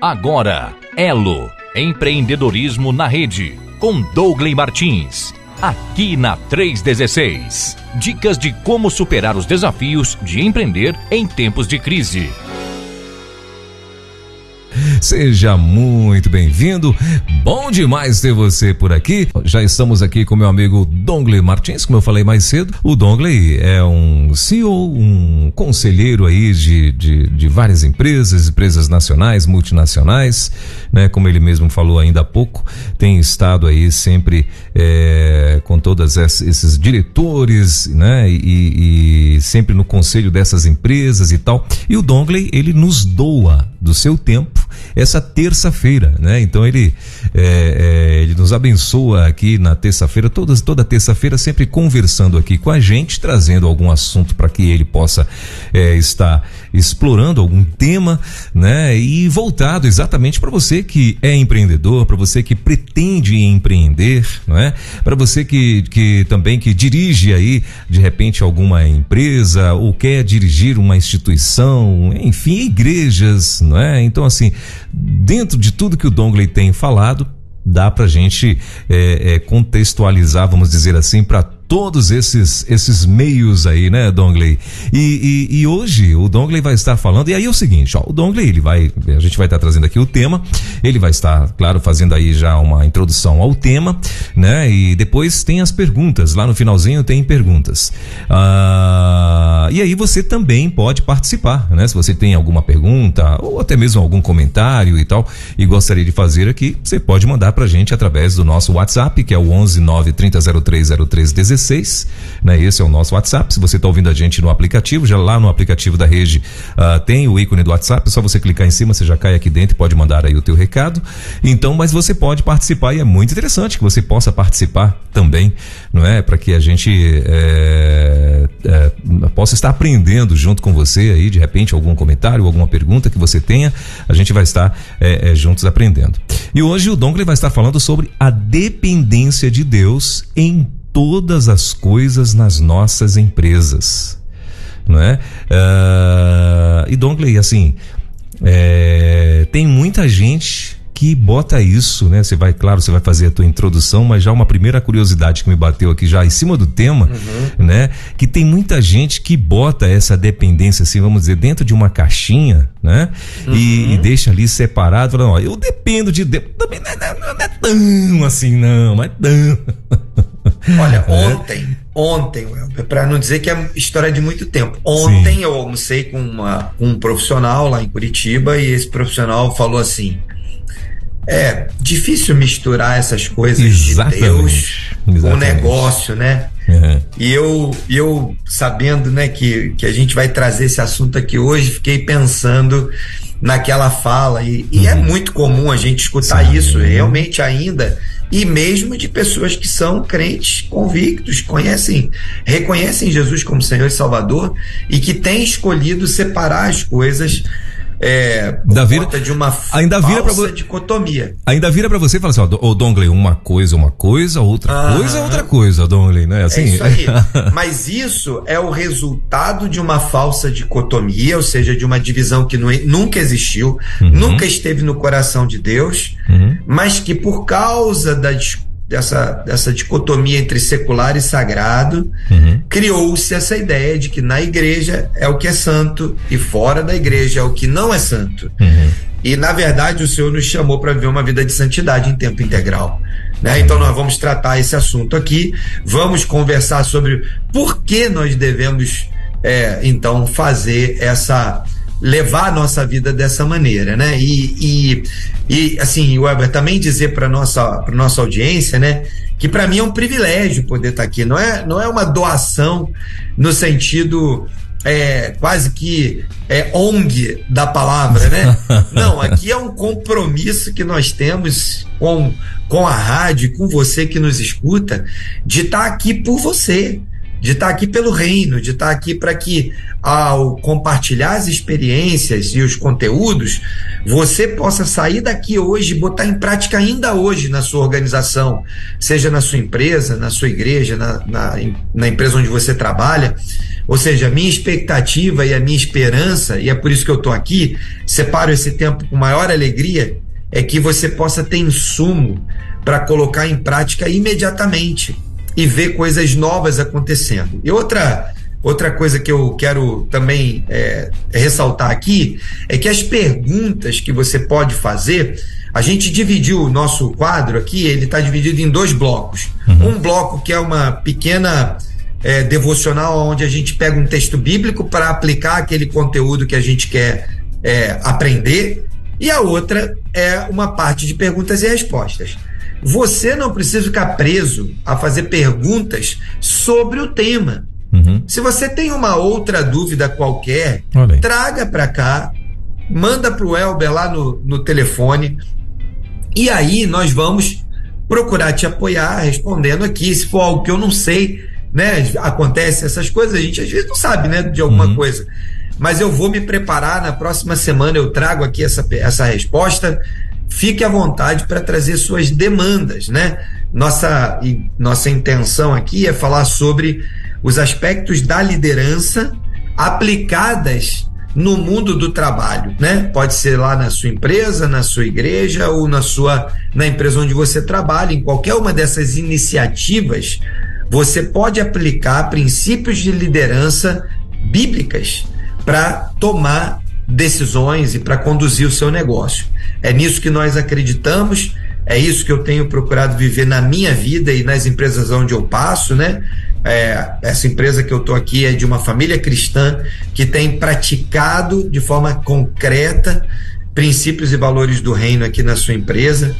Agora, Elo Empreendedorismo na Rede, com Douglas Martins. Aqui na 316. Dicas de como superar os desafios de empreender em tempos de crise. Seja muito bem-vindo. Bom demais ter você por aqui. Já estamos aqui com meu amigo Dongley Martins, como eu falei mais cedo. O Dongley é um CEO, um conselheiro aí de, de, de várias empresas, empresas nacionais, multinacionais, né? Como ele mesmo falou ainda há pouco, tem estado aí sempre é, com todos esses diretores, né? E, e sempre no conselho dessas empresas e tal. E o Dongley, ele nos doa do seu tempo essa terça-feira, né? Então ele, é, é, ele nos abençoa aqui na terça-feira, toda, toda terça-feira, sempre conversando aqui com a gente, trazendo algum assunto para que ele possa é, estar explorando algum tema, né? E voltado exatamente para você que é empreendedor, para você que pretende empreender, não é? Para você que, que também que dirige aí de repente alguma empresa ou quer dirigir uma instituição, enfim, igrejas, não é? Então assim, dentro de tudo que o Dongley tem falado, dá para gente é, é, contextualizar, vamos dizer assim, para todos esses esses meios aí, né, Dongley? E, e, e, hoje o Dongley vai estar falando, e aí é o seguinte, ó, o Dongley, ele vai, a gente vai estar trazendo aqui o tema, ele vai estar, claro, fazendo aí já uma introdução ao tema, né, e depois tem as perguntas, lá no finalzinho tem perguntas. Ah, e aí você também pode participar, né, se você tem alguma pergunta, ou até mesmo algum comentário e tal, e gostaria de fazer aqui, você pode mandar pra gente através do nosso WhatsApp, que é o 11 930030316 16, né? Esse é o nosso WhatsApp. Se você está ouvindo a gente no aplicativo, já lá no aplicativo da rede uh, tem o ícone do WhatsApp, é só você clicar em cima, você já cai aqui dentro e pode mandar aí o teu recado. Então, mas você pode participar e é muito interessante que você possa participar também, não é? Para que a gente é, é, possa estar aprendendo junto com você aí, de repente, algum comentário, alguma pergunta que você tenha, a gente vai estar é, juntos aprendendo. E hoje o Dongle vai estar falando sobre a dependência de Deus em todas as coisas nas nossas empresas, não é? Uh, e Dongley, assim, é, tem muita gente que bota isso, né? Você vai, claro, você vai fazer a tua introdução, mas já uma primeira curiosidade que me bateu aqui já em cima do tema, uhum. né? Que tem muita gente que bota essa dependência, assim, vamos dizer, dentro de uma caixinha, né? Uhum. E, e, deixa ali separado, falando, ó, eu dependo de Deus. Também não é, não é tão assim, não, mas tão. Olha, é. ontem, ontem, para não dizer que é história de muito tempo, ontem Sim. eu almocei com uma, um profissional lá em Curitiba e esse profissional falou assim: é difícil misturar essas coisas Exatamente. de Deus com o negócio, né? Uhum. E eu, eu sabendo, né, que, que a gente vai trazer esse assunto aqui hoje, fiquei pensando naquela fala e, e é uhum. é muito comum a gente escutar Sim. isso realmente ainda e mesmo de pessoas que são crentes convictos, conhecem, reconhecem Jesus como Senhor e Salvador e que têm escolhido separar as coisas é, ainda vira, de uma ainda vira pra, dicotomia. Ainda vira para você e fala assim, ó, Dongley, uma coisa uma coisa, outra ah, coisa outra coisa, Dongley, né? Assim, é isso aí. Mas isso é o resultado de uma falsa dicotomia, ou seja, de uma divisão que não, nunca existiu, uhum. nunca esteve no coração de Deus, uhum. mas que por causa da discussão dessa, dessa dicotomia entre secular e sagrado, uhum. criou-se essa ideia de que na igreja é o que é santo e fora da igreja é o que não é santo. Uhum. E na verdade o Senhor nos chamou para viver uma vida de santidade em tempo integral. Né? Então nós vamos tratar esse assunto aqui, vamos conversar sobre por que nós devemos é, então fazer essa levar a nossa vida dessa maneira, né? E, e, e assim, Weber, também dizer para nossa para nossa audiência, né? Que para mim é um privilégio poder estar tá aqui. Não é, não é uma doação no sentido é, quase que é ONG da palavra, né? Não, aqui é um compromisso que nós temos com, com a rádio, com você que nos escuta, de estar tá aqui por você, de estar aqui pelo reino, de estar aqui para que, ao compartilhar as experiências e os conteúdos, você possa sair daqui hoje e botar em prática ainda hoje na sua organização, seja na sua empresa, na sua igreja, na, na, na empresa onde você trabalha, Ou seja, a minha expectativa e a minha esperança, e é por isso que eu estou aqui, separo esse tempo com maior alegria, é que você possa ter insumo para colocar em prática imediatamente e ver coisas novas acontecendo. E outra Outra coisa que eu quero também é, ressaltar aqui é que as perguntas que você pode fazer, a gente dividiu o nosso quadro aqui, ele está dividido em dois blocos. Uhum. Um bloco que é uma pequena é, devocional onde a gente pega um texto bíblico para aplicar aquele conteúdo que a gente quer é, aprender, e a outra é uma parte de perguntas e respostas. Você não precisa ficar preso a fazer perguntas sobre o tema. Uhum. Se você tem uma outra dúvida qualquer, traga para cá, manda para o Elber lá no, no telefone, e aí nós vamos procurar te apoiar respondendo aqui. Se for algo que eu não sei, né? Acontece essas coisas, a gente às vezes não sabe, né? De alguma uhum. coisa. Mas eu vou me preparar, na próxima semana eu trago aqui essa, essa resposta. Fique à vontade para trazer suas demandas, né? Nossa, nossa intenção aqui é falar sobre os aspectos da liderança aplicadas no mundo do trabalho, né? Pode ser lá na sua empresa, na sua igreja ou na sua na empresa onde você trabalha, em qualquer uma dessas iniciativas, você pode aplicar princípios de liderança bíblicas para tomar decisões e para conduzir o seu negócio. É nisso que nós acreditamos, é isso que eu tenho procurado viver na minha vida e nas empresas onde eu passo, né? É, essa empresa que eu estou aqui é de uma família cristã que tem praticado de forma concreta princípios e valores do reino aqui na sua empresa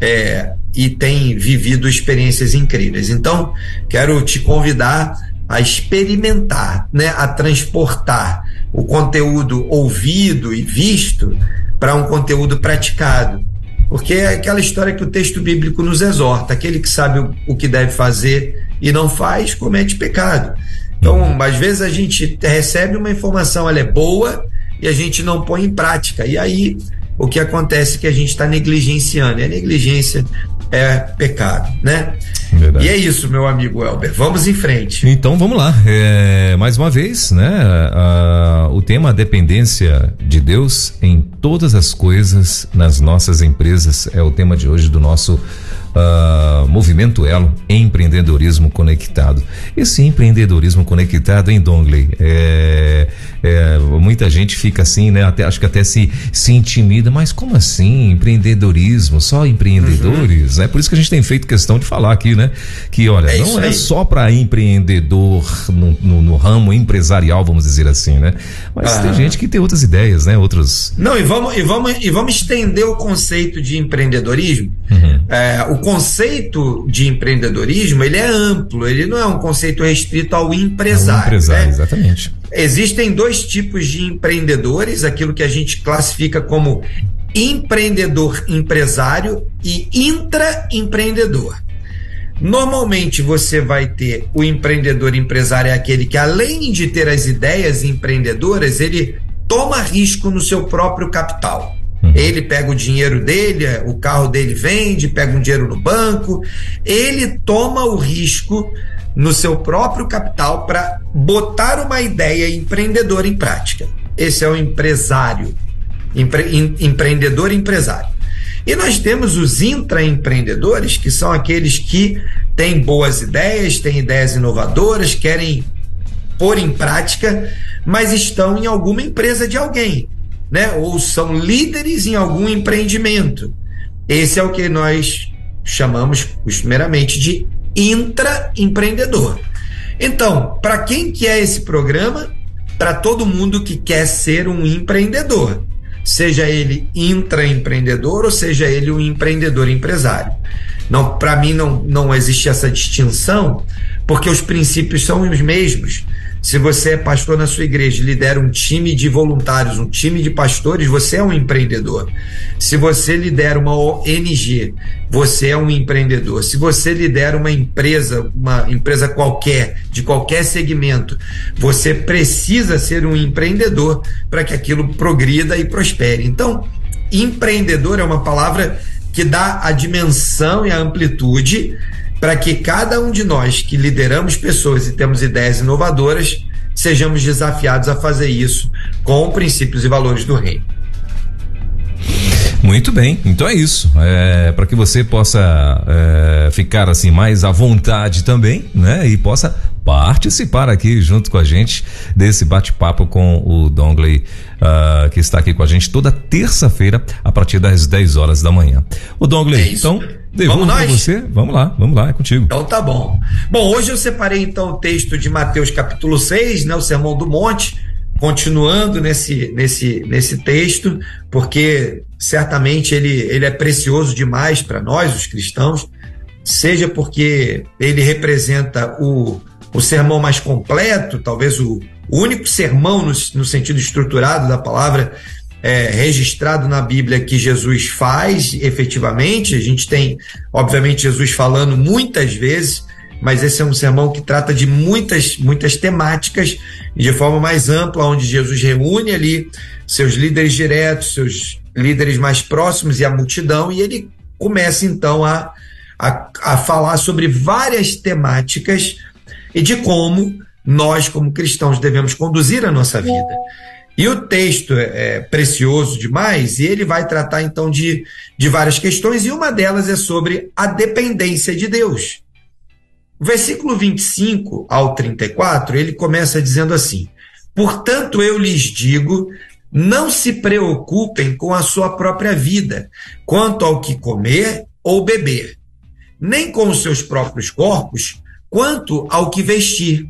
é, e tem vivido experiências incríveis. Então, quero te convidar a experimentar, né, a transportar o conteúdo ouvido e visto para um conteúdo praticado. Porque é aquela história que o texto bíblico nos exorta: aquele que sabe o, o que deve fazer e não faz, comete pecado. Então, às vezes a gente recebe uma informação, ela é boa e a gente não põe em prática. E aí o que acontece é que a gente está negligenciando. E a negligência é pecado, né? Verdade. E é isso, meu amigo Elber. Vamos em frente. Então vamos lá. É, mais uma vez, né? o tema dependência de Deus em todas as coisas nas nossas empresas é o tema de hoje do nosso uh, Movimento Elo Empreendedorismo Conectado. Esse empreendedorismo conectado em Dongley, é, é, muita gente fica assim, né? Até, acho que até se, se intimida, mas como assim? Empreendedorismo, só empreendedores? Uhum. É por isso que a gente tem feito questão de falar aqui, né? Que olha, é não é só para empreendedor no, no, no, ramo empresarial, vamos dizer assim, né? Mas tem gente que tem outras ideias, né? Outros. Não, e vamos, e vamos, e vamos estender o conceito de empreendedorismo. Uhum. É, o conceito de empreendedorismo ele é amplo, ele não é um conceito restrito ao empresário. É um empresário, né? exatamente. Existem dois tipos de empreendedores, aquilo que a gente classifica como empreendedor empresário e intraempreendedor. Normalmente você vai ter o empreendedor empresário é aquele que além de ter as ideias empreendedoras, ele toma risco no seu próprio capital. Uhum. Ele pega o dinheiro dele, o carro dele vende, pega um dinheiro no banco, ele toma o risco no seu próprio capital para botar uma ideia empreendedora em prática. Esse é o empresário, empre, em, empreendedor empresário. E nós temos os intraempreendedores, que são aqueles que têm boas ideias, têm ideias inovadoras, querem pôr em prática, mas estão em alguma empresa de alguém né? Ou são líderes em algum empreendimento. Esse é o que nós chamamos costumeiramente de intraempreendedor. Então, para quem que é esse programa? Para todo mundo que quer ser um empreendedor, seja ele intraempreendedor ou seja ele um empreendedor empresário. Não, para mim não, não existe essa distinção, porque os princípios são os mesmos. Se você é pastor na sua igreja, lidera um time de voluntários, um time de pastores, você é um empreendedor. Se você lidera uma ONG, você é um empreendedor. Se você lidera uma empresa, uma empresa qualquer, de qualquer segmento, você precisa ser um empreendedor para que aquilo progrida e prospere. Então, empreendedor é uma palavra que dá a dimensão e a amplitude para que cada um de nós que lideramos pessoas e temos ideias inovadoras sejamos desafiados a fazer isso com princípios e valores do reino. Muito bem, então é isso. É, para que você possa é, ficar assim mais à vontade também, né? E possa participar aqui junto com a gente desse bate-papo com o Dongley, uh, que está aqui com a gente toda terça-feira a partir das 10 horas da manhã. O Dongley, é então, devolvo para você. Vamos lá, vamos lá, é contigo. Então tá bom. Bom, hoje eu separei então o texto de Mateus capítulo 6, né, o Sermão do Monte, continuando nesse, nesse, nesse texto, porque certamente ele, ele é precioso demais para nós, os cristãos, seja porque ele representa o, o sermão mais completo, talvez o, o único sermão no, no, sentido estruturado da palavra é, registrado na Bíblia que Jesus faz efetivamente. A gente tem, obviamente, Jesus falando muitas vezes, mas esse é um sermão que trata de muitas, muitas temáticas de forma mais ampla, onde Jesus reúne ali seus líderes diretos, seus líderes mais próximos e a multidão, e ele começa então a, a, a falar sobre várias temáticas e de como nós, como cristãos, devemos conduzir a nossa vida. E o texto é, é precioso demais, e ele vai tratar então de, de várias questões, e uma delas é sobre a dependência de Deus. O versículo 25 ao 34, ele começa dizendo assim: Portanto, eu lhes digo, não se preocupem com a sua própria vida, quanto ao que comer ou beber, nem com os seus próprios corpos, quanto ao que vestir.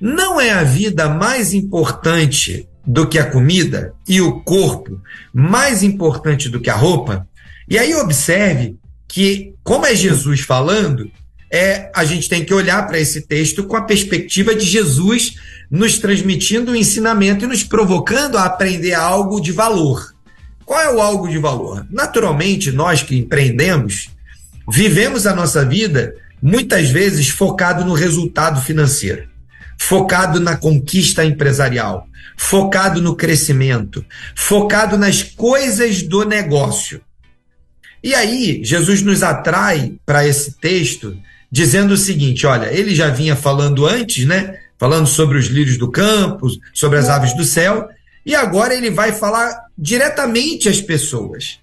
Não é a vida mais importante do que a comida e o corpo mais importante do que a roupa? E aí observe que, como é Jesus falando, é, a gente tem que olhar para esse texto com a perspectiva de Jesus nos transmitindo o ensinamento e nos provocando a aprender algo de valor. Qual é o algo de valor? Naturalmente, nós que empreendemos, vivemos a nossa vida muitas vezes focado no resultado financeiro, focado na conquista empresarial, focado no crescimento, focado nas coisas do negócio. E aí, Jesus nos atrai para esse texto dizendo o seguinte: olha, ele já vinha falando antes, né? Falando sobre os lírios do campo, sobre as aves do céu, e agora ele vai falar diretamente às pessoas.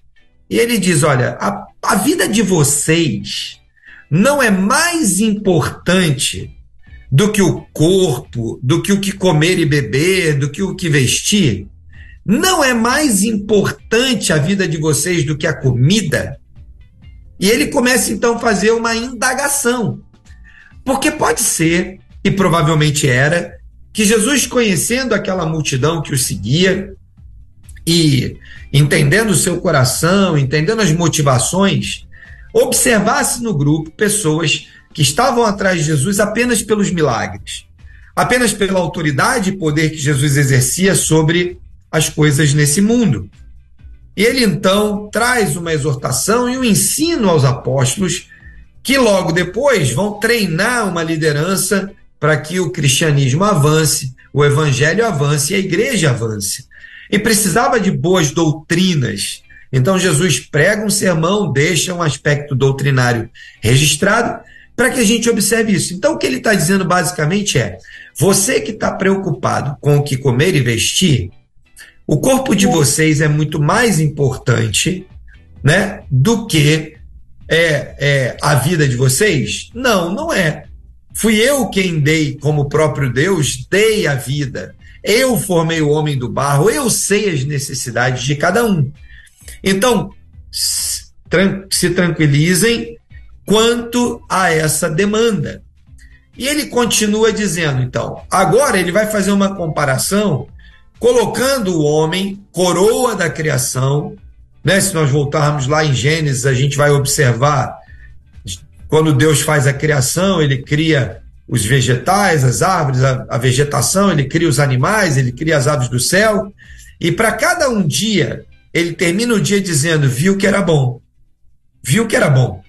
E ele diz: olha, a, a vida de vocês não é mais importante do que o corpo, do que o que comer e beber, do que o que vestir. Não é mais importante a vida de vocês do que a comida? E ele começa então a fazer uma indagação. Porque pode ser, e provavelmente era, que Jesus, conhecendo aquela multidão que o seguia e entendendo o seu coração, entendendo as motivações, observasse no grupo pessoas que estavam atrás de Jesus apenas pelos milagres, apenas pela autoridade e poder que Jesus exercia sobre as coisas nesse mundo. Ele então traz uma exortação e um ensino aos apóstolos que logo depois vão treinar uma liderança para que o cristianismo avance, o evangelho avance e a igreja avance. E precisava de boas doutrinas. Então Jesus prega um sermão, deixa um aspecto doutrinário registrado para que a gente observe isso. Então o que ele está dizendo basicamente é: você que está preocupado com o que comer e vestir, o corpo de vocês é muito mais importante, né, do que é, é a vida de vocês? Não, não é. Fui eu quem dei, como próprio Deus, dei a vida. Eu formei o homem do barro, eu sei as necessidades de cada um. Então, se tranquilizem quanto a essa demanda. E ele continua dizendo, então, agora ele vai fazer uma comparação colocando o homem coroa da criação. Né? Se nós voltarmos lá em Gênesis, a gente vai observar quando Deus faz a criação, ele cria os vegetais, as árvores, a, a vegetação, ele cria os animais, ele cria as aves do céu. E para cada um dia, ele termina o dia dizendo: viu que era bom. Viu que era bom.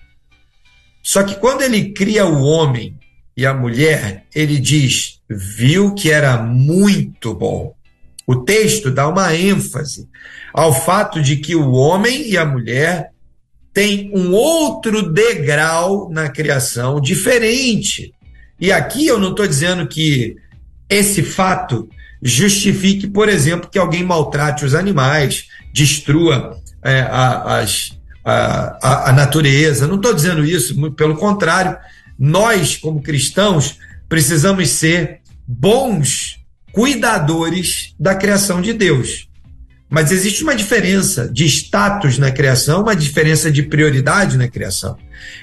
Só que quando ele cria o homem e a mulher, ele diz: viu que era muito bom. O texto dá uma ênfase ao fato de que o homem e a mulher têm um outro degrau na criação diferente. E aqui eu não estou dizendo que esse fato justifique, por exemplo, que alguém maltrate os animais, destrua é, a, as, a, a, natureza. Não estou dizendo isso, pelo contrário, nós, como cristãos, precisamos ser bons cuidadores da criação de Deus. Mas existe uma diferença de status na criação, uma diferença de prioridade na criação.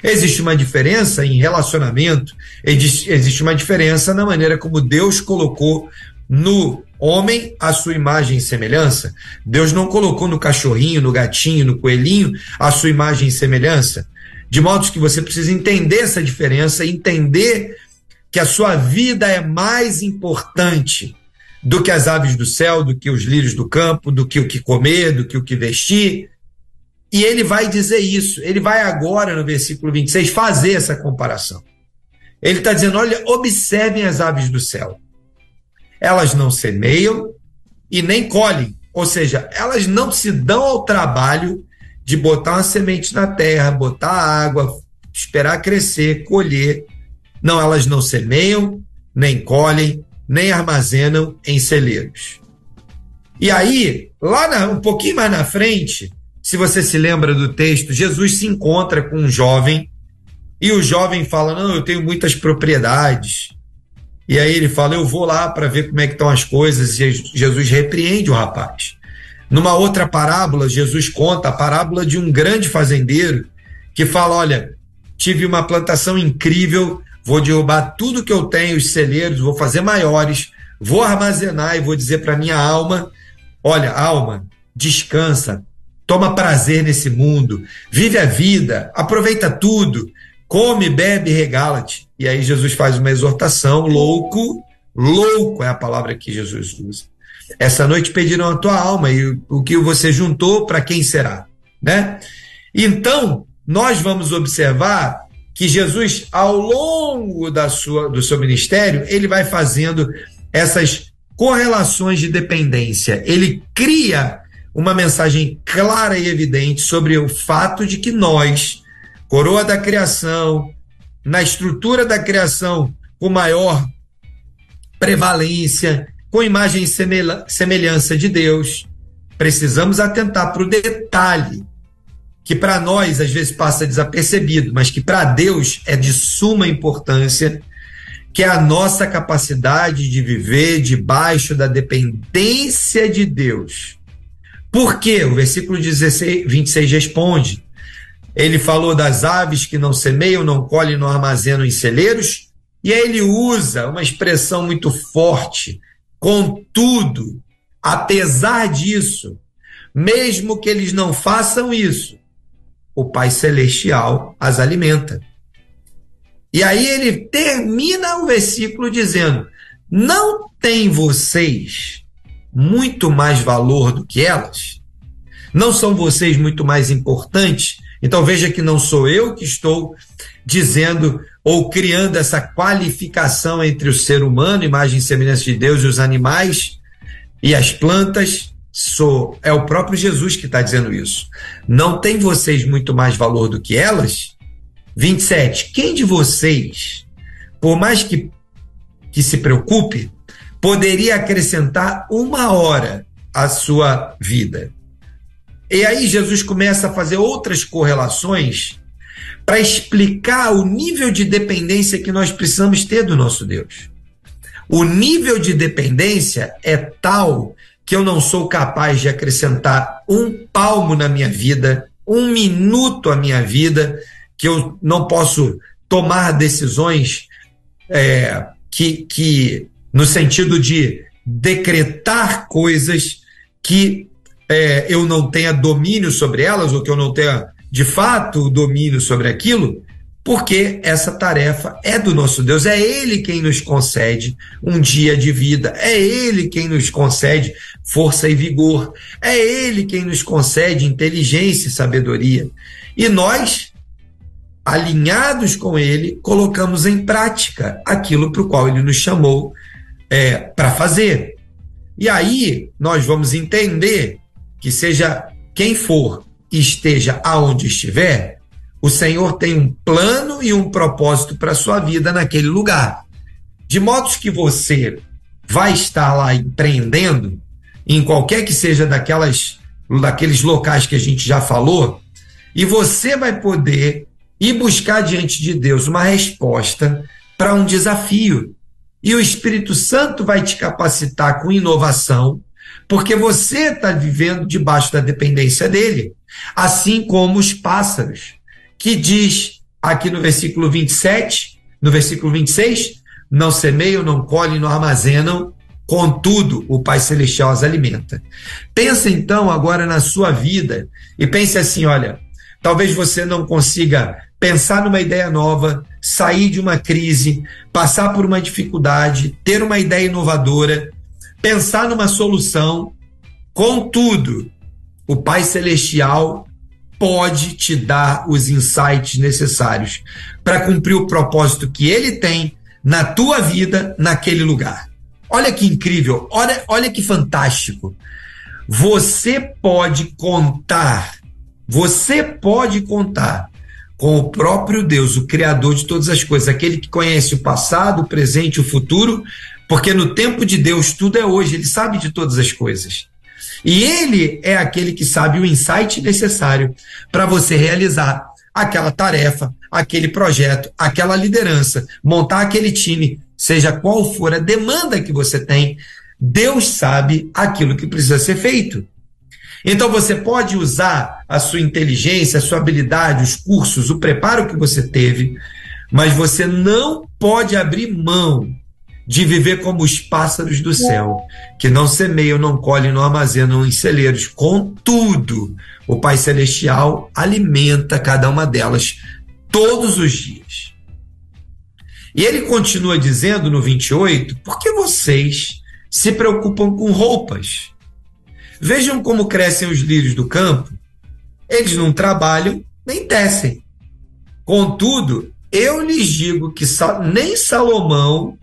Existe uma diferença em relacionamento, existe uma diferença na maneira como Deus colocou no homem a sua imagem e semelhança. Deus não colocou no cachorrinho, no gatinho, no coelhinho a sua imagem e semelhança. De modo que você precisa entender essa diferença, entender que a sua vida é mais importante do que as aves do céu, do que os lírios do campo, do que o que comer, do que o que vestir. E ele vai dizer isso. Ele vai agora, no versículo 26, fazer essa comparação. Ele está dizendo: olha, observem as aves do céu. Elas não semeiam e nem colhem. Ou seja, elas não se dão ao trabalho de botar uma semente na terra, botar água, esperar crescer, colher. Não, elas não semeiam, nem colhem, nem armazenam em celeiros. E aí, lá na, um pouquinho mais na frente, se você se lembra do texto, Jesus se encontra com um jovem e o jovem fala: Não, eu tenho muitas propriedades. E aí ele fala: Eu vou lá para ver como é que estão as coisas. E Jesus repreende o rapaz. Numa outra parábola, Jesus conta a parábola de um grande fazendeiro que fala: Olha, tive uma plantação incrível, vou derrubar tudo que eu tenho, os celeiros, vou fazer maiores, vou armazenar e vou dizer para minha alma: olha, alma, descansa, toma prazer nesse mundo, vive a vida, aproveita tudo, come, bebe, regala-te. E aí Jesus faz uma exortação, louco, louco é a palavra que Jesus usa. Essa noite pediram a tua alma e o que você juntou, para quem será, né? Então, nós vamos observar que Jesus, ao longo da sua, do seu ministério, ele vai fazendo essas correlações de dependência. Ele cria uma mensagem clara e evidente sobre o fato de que nós, coroa da criação, na estrutura da criação com maior prevalência, com imagem e semelhança de Deus, precisamos atentar para o detalhe que para nós às vezes passa desapercebido, mas que para Deus é de suma importância, que é a nossa capacidade de viver debaixo da dependência de Deus. Por quê? O versículo 16, 26 responde. Ele falou das aves que não semeiam, não colhem, não armazenam em celeiros, e aí ele usa uma expressão muito forte. Contudo, apesar disso, mesmo que eles não façam isso, o Pai Celestial as alimenta. E aí ele termina o versículo dizendo: Não tem vocês muito mais valor do que elas? Não são vocês muito mais importantes? Então veja que não sou eu que estou dizendo ou criando essa qualificação entre o ser humano, imagem e semelhança de Deus, e os animais e as plantas, sou. É o próprio Jesus que está dizendo isso. Não tem vocês muito mais valor do que elas? 27. Quem de vocês, por mais que, que se preocupe, poderia acrescentar uma hora à sua vida? E aí Jesus começa a fazer outras correlações para explicar o nível de dependência que nós precisamos ter do nosso Deus. O nível de dependência é tal que eu não sou capaz de acrescentar um palmo na minha vida, um minuto à minha vida, que eu não posso tomar decisões é, que, que, no sentido de decretar coisas que é, eu não tenha domínio sobre elas, ou que eu não tenha de fato domínio sobre aquilo, porque essa tarefa é do nosso Deus, é Ele quem nos concede um dia de vida, é Ele quem nos concede força e vigor, é Ele quem nos concede inteligência e sabedoria. E nós, alinhados com Ele, colocamos em prática aquilo para o qual Ele nos chamou é, para fazer. E aí nós vamos entender que seja quem for e esteja aonde estiver, o Senhor tem um plano e um propósito para a sua vida naquele lugar. De modo que você vai estar lá empreendendo, em qualquer que seja daquelas, daqueles locais que a gente já falou, e você vai poder ir buscar diante de Deus uma resposta para um desafio. E o Espírito Santo vai te capacitar com inovação, porque você está vivendo debaixo da dependência dele. Assim como os pássaros, que diz aqui no versículo 27, no versículo 26, não semeiam, não colhem, não armazenam, contudo o Pai Celestial as alimenta. Pensa então agora na sua vida e pense assim: olha, talvez você não consiga pensar numa ideia nova, sair de uma crise, passar por uma dificuldade, ter uma ideia inovadora, pensar numa solução. Contudo, o Pai Celestial pode te dar os insights necessários para cumprir o propósito que ele tem na tua vida naquele lugar. Olha que incrível, olha, olha que fantástico. Você pode contar, você pode contar com o próprio Deus, o Criador de todas as coisas, aquele que conhece o passado, o presente e o futuro, porque no tempo de Deus tudo é hoje, ele sabe de todas as coisas. E ele é aquele que sabe o insight necessário para você realizar aquela tarefa, aquele projeto, aquela liderança, montar aquele time, seja qual for a demanda que você tem, Deus sabe aquilo que precisa ser feito. Então você pode usar a sua inteligência, a sua habilidade, os cursos, o preparo que você teve, mas você não pode abrir mão de viver como os pássaros do céu, que não semeiam, não colhem, não armazenam em celeiros. Contudo, o Pai Celestial alimenta cada uma delas todos os dias. E ele continua dizendo no 28: por que vocês se preocupam com roupas? Vejam como crescem os lírios do campo. Eles não trabalham nem tecem. Contudo, eu lhes digo que nem Salomão,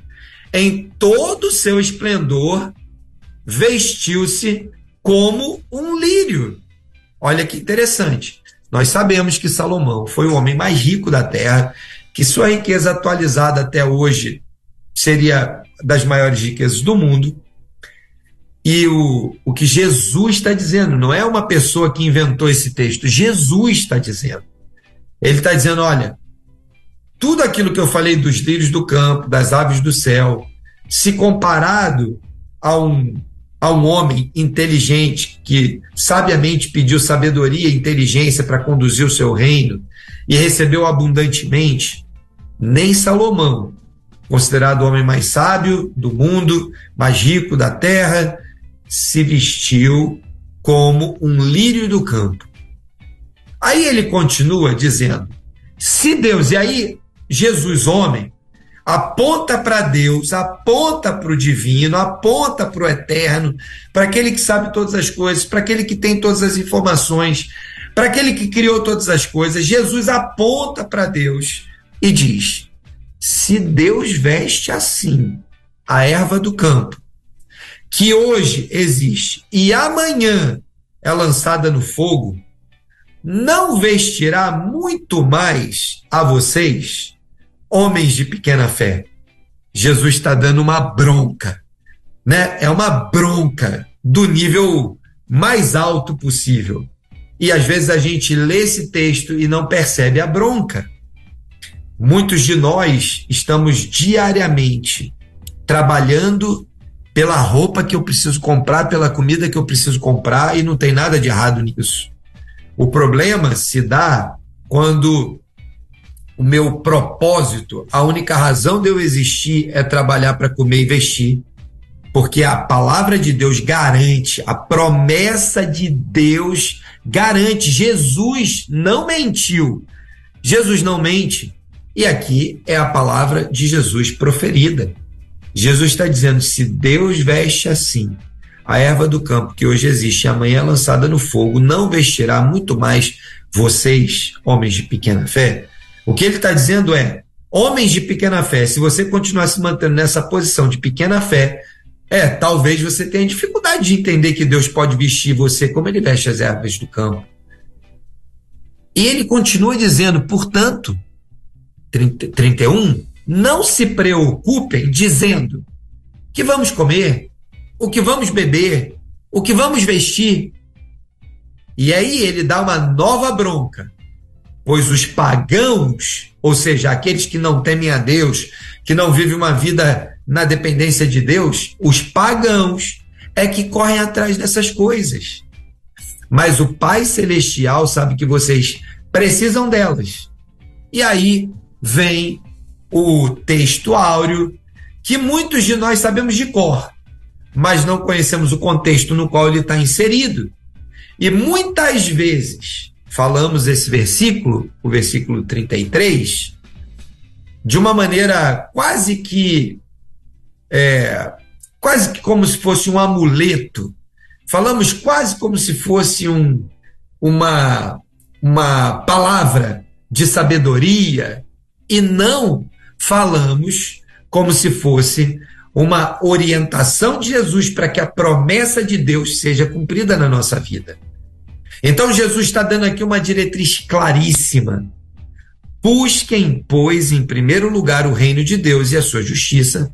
em todo o seu esplendor, vestiu-se como um lírio. Olha que interessante. Nós sabemos que Salomão foi o homem mais rico da terra, que sua riqueza atualizada até hoje seria das maiores riquezas do mundo. E o, o que Jesus está dizendo, não é uma pessoa que inventou esse texto, Jesus está dizendo. Ele está dizendo: olha, tudo aquilo que eu falei dos lírios do campo, das aves do céu, se comparado a um, a um homem inteligente que sabiamente pediu sabedoria e inteligência para conduzir o seu reino e recebeu abundantemente, nem Salomão, considerado o homem mais sábio do mundo, mais rico da terra, se vestiu como um lírio do campo. Aí ele continua dizendo: se Deus, e aí Jesus, homem, aponta para Deus, aponta para o divino, aponta para o eterno, para aquele que sabe todas as coisas, para aquele que tem todas as informações, para aquele que criou todas as coisas. Jesus aponta para Deus e diz: se Deus veste assim a erva do campo, que hoje existe e amanhã é lançada no fogo, não vestirá muito mais a vocês, homens de pequena fé. Jesus está dando uma bronca, né? É uma bronca do nível mais alto possível. E às vezes a gente lê esse texto e não percebe a bronca. Muitos de nós estamos diariamente trabalhando pela roupa que eu preciso comprar, pela comida que eu preciso comprar, e não tem nada de errado nisso. O problema se dá quando o meu propósito, a única razão de eu existir é trabalhar para comer e vestir. Porque a palavra de Deus garante, a promessa de Deus garante. Jesus não mentiu. Jesus não mente. E aqui é a palavra de Jesus proferida. Jesus está dizendo: se Deus veste assim a erva do campo que hoje existe e amanhã é lançada no fogo, não vestirá muito mais vocês, homens de pequena fé? O que ele está dizendo é: homens de pequena fé, se você continuar se mantendo nessa posição de pequena fé, é, talvez você tenha dificuldade de entender que Deus pode vestir você como ele veste as ervas do campo. E ele continua dizendo, portanto, 30, 31, não se preocupem dizendo que vamos comer, o que vamos beber, o que vamos vestir. E aí ele dá uma nova bronca, pois os pagãos, ou seja, aqueles que não temem a Deus, que não vivem uma vida na dependência de Deus, os pagãos é que correm atrás dessas coisas. Mas o Pai Celestial sabe que vocês precisam delas. E aí vem o texto áureo, que muitos de nós sabemos de cor, mas não conhecemos o contexto no qual ele está inserido. E muitas vezes falamos esse versículo, o versículo 33, de uma maneira quase que é, quase que como se fosse um amuleto. Falamos quase como se fosse um, uma, uma palavra de sabedoria e não falamos como se fosse uma orientação de Jesus para que a promessa de Deus seja cumprida na nossa vida. Então Jesus está dando aqui uma diretriz claríssima. Busquem, pois, em primeiro lugar o reino de Deus e a sua justiça,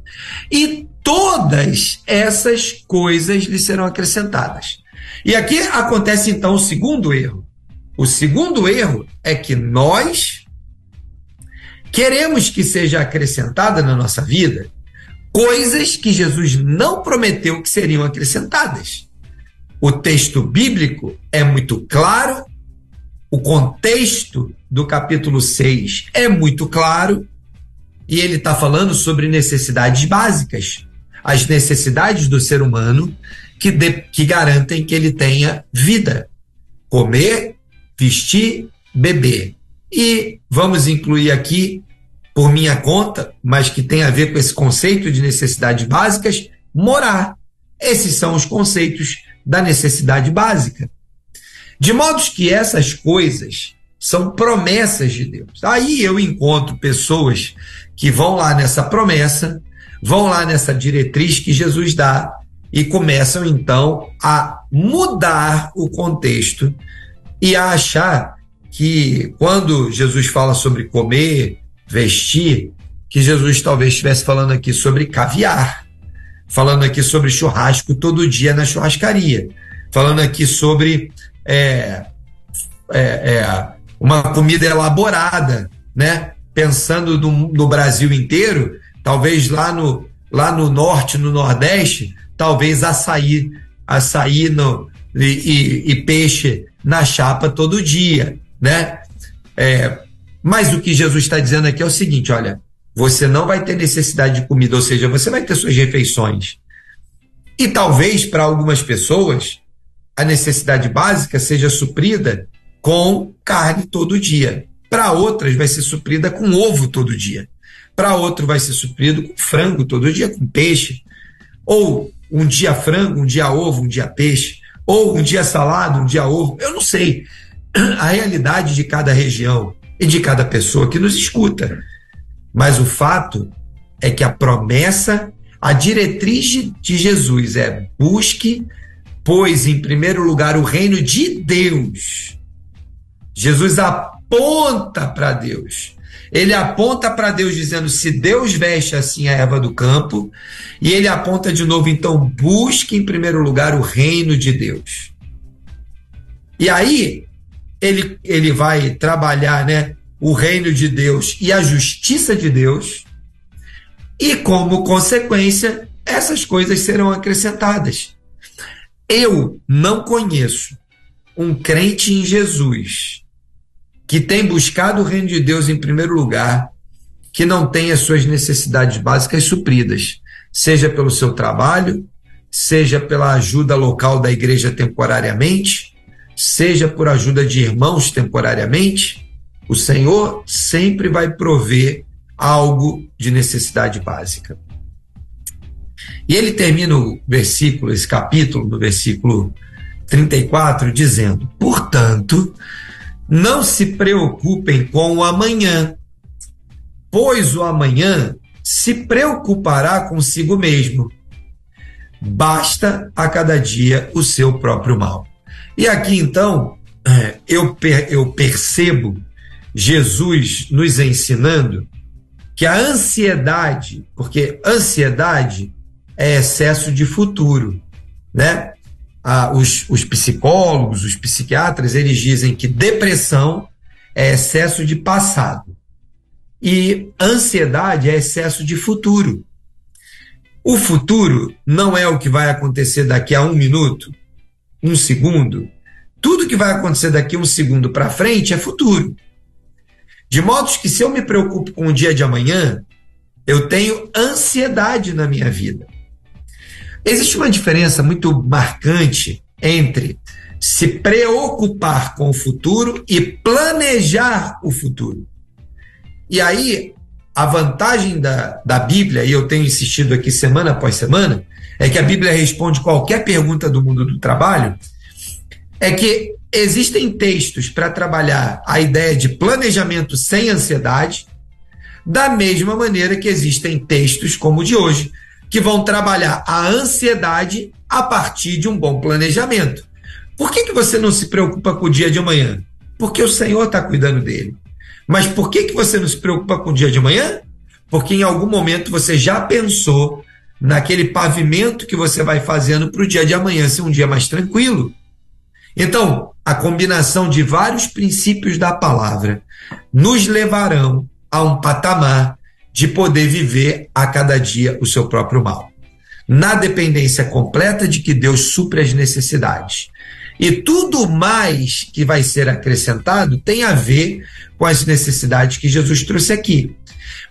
e todas essas coisas lhe serão acrescentadas. E aqui acontece então o segundo erro. O segundo erro é que nós queremos que seja acrescentada na nossa vida coisas que Jesus não prometeu que seriam acrescentadas. O texto bíblico é muito claro, o contexto do capítulo 6 é muito claro, e ele está falando sobre necessidades básicas, as necessidades do ser humano que, de, que garantem que ele tenha vida. Comer, vestir, beber. E vamos incluir aqui por minha conta, mas que tem a ver com esse conceito de necessidades básicas, morar. Esses são os conceitos da necessidade básica. De modo que essas coisas são promessas de Deus. Aí eu encontro pessoas que vão lá nessa promessa, vão lá nessa diretriz que Jesus dá e começam então a mudar o contexto e a achar que quando Jesus fala sobre comer, vestir, que Jesus talvez estivesse falando aqui sobre caviar, falando aqui sobre churrasco todo dia na churrascaria, falando aqui sobre é, é, é, uma comida elaborada, né? Pensando no, no, Brasil inteiro, talvez lá no, lá no norte, no nordeste, talvez açaí, açaí no, e, e, e peixe na chapa todo dia, né? É, mas o que Jesus está dizendo aqui é o seguinte: olha, você não vai ter necessidade de comida, ou seja, você vai ter suas refeições. E talvez para algumas pessoas a necessidade básica seja suprida com carne todo dia. Para outras vai ser suprida com ovo todo dia. Para outro vai ser suprido com frango todo dia, com peixe. Ou um dia frango, um dia ovo, um dia peixe. Ou um dia salado, um dia ovo. Eu não sei. A realidade de cada região e de cada pessoa que nos escuta. Mas o fato é que a promessa, a diretriz de Jesus é busque, pois, em primeiro lugar, o reino de Deus. Jesus aponta para Deus. Ele aponta para Deus dizendo: se Deus veste assim a erva do campo, e ele aponta de novo, então busque em primeiro lugar o reino de Deus. E aí, ele, ele vai trabalhar né, o reino de Deus e a justiça de Deus, e como consequência, essas coisas serão acrescentadas. Eu não conheço um crente em Jesus que tem buscado o reino de Deus em primeiro lugar, que não tenha suas necessidades básicas supridas, seja pelo seu trabalho, seja pela ajuda local da igreja temporariamente, seja por ajuda de irmãos temporariamente, o Senhor sempre vai prover algo de necessidade básica. E ele termina o versículo, esse capítulo, no versículo 34, dizendo: Portanto, não se preocupem com o amanhã, pois o amanhã se preocupará consigo mesmo. Basta a cada dia o seu próprio mal. E aqui então é, eu, eu percebo Jesus nos ensinando que a ansiedade, porque ansiedade é excesso de futuro, né? Ah, os, os psicólogos, os psiquiatras, eles dizem que depressão é excesso de passado e ansiedade é excesso de futuro. O futuro não é o que vai acontecer daqui a um minuto, um segundo. Tudo que vai acontecer daqui a um segundo para frente é futuro. De modo que se eu me preocupo com o dia de amanhã, eu tenho ansiedade na minha vida. Existe uma diferença muito marcante entre se preocupar com o futuro e planejar o futuro. E aí, a vantagem da, da Bíblia, e eu tenho insistido aqui semana após semana, é que a Bíblia responde qualquer pergunta do mundo do trabalho, é que existem textos para trabalhar a ideia de planejamento sem ansiedade, da mesma maneira que existem textos como o de hoje, que vão trabalhar a ansiedade a partir de um bom planejamento. Por que, que você não se preocupa com o dia de amanhã? Porque o Senhor está cuidando dele. Mas por que, que você não se preocupa com o dia de amanhã? Porque em algum momento você já pensou naquele pavimento que você vai fazendo para o dia de amanhã ser um dia mais tranquilo. Então, a combinação de vários princípios da palavra nos levarão a um patamar de poder viver a cada dia o seu próprio mal, na dependência completa de que Deus supre as necessidades. E tudo mais que vai ser acrescentado tem a ver com as necessidades que Jesus trouxe aqui.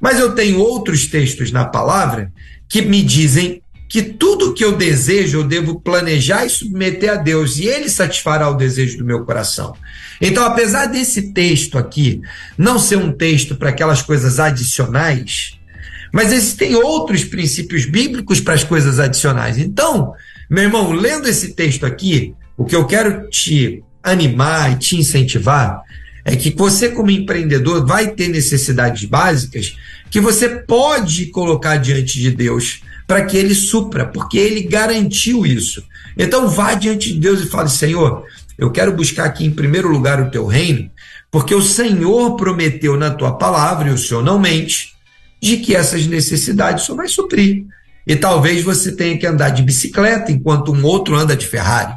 Mas eu tenho outros textos na palavra que me dizem que tudo que eu desejo eu devo planejar e submeter a Deus, e Ele satisfará o desejo do meu coração. Então, apesar desse texto aqui não ser um texto para aquelas coisas adicionais, mas existem outros princípios bíblicos para as coisas adicionais. Então, meu irmão, lendo esse texto aqui, o que eu quero te animar e te incentivar é que você, como empreendedor, vai ter necessidades básicas que você pode colocar diante de Deus para que ele supra, porque ele garantiu isso. Então vá diante de Deus e fale: Senhor, eu quero buscar aqui em primeiro lugar o teu reino, porque o Senhor prometeu na tua palavra, e o Senhor não mente, de que essas necessidades só vai suprir. E talvez você tenha que andar de bicicleta enquanto um outro anda de Ferrari.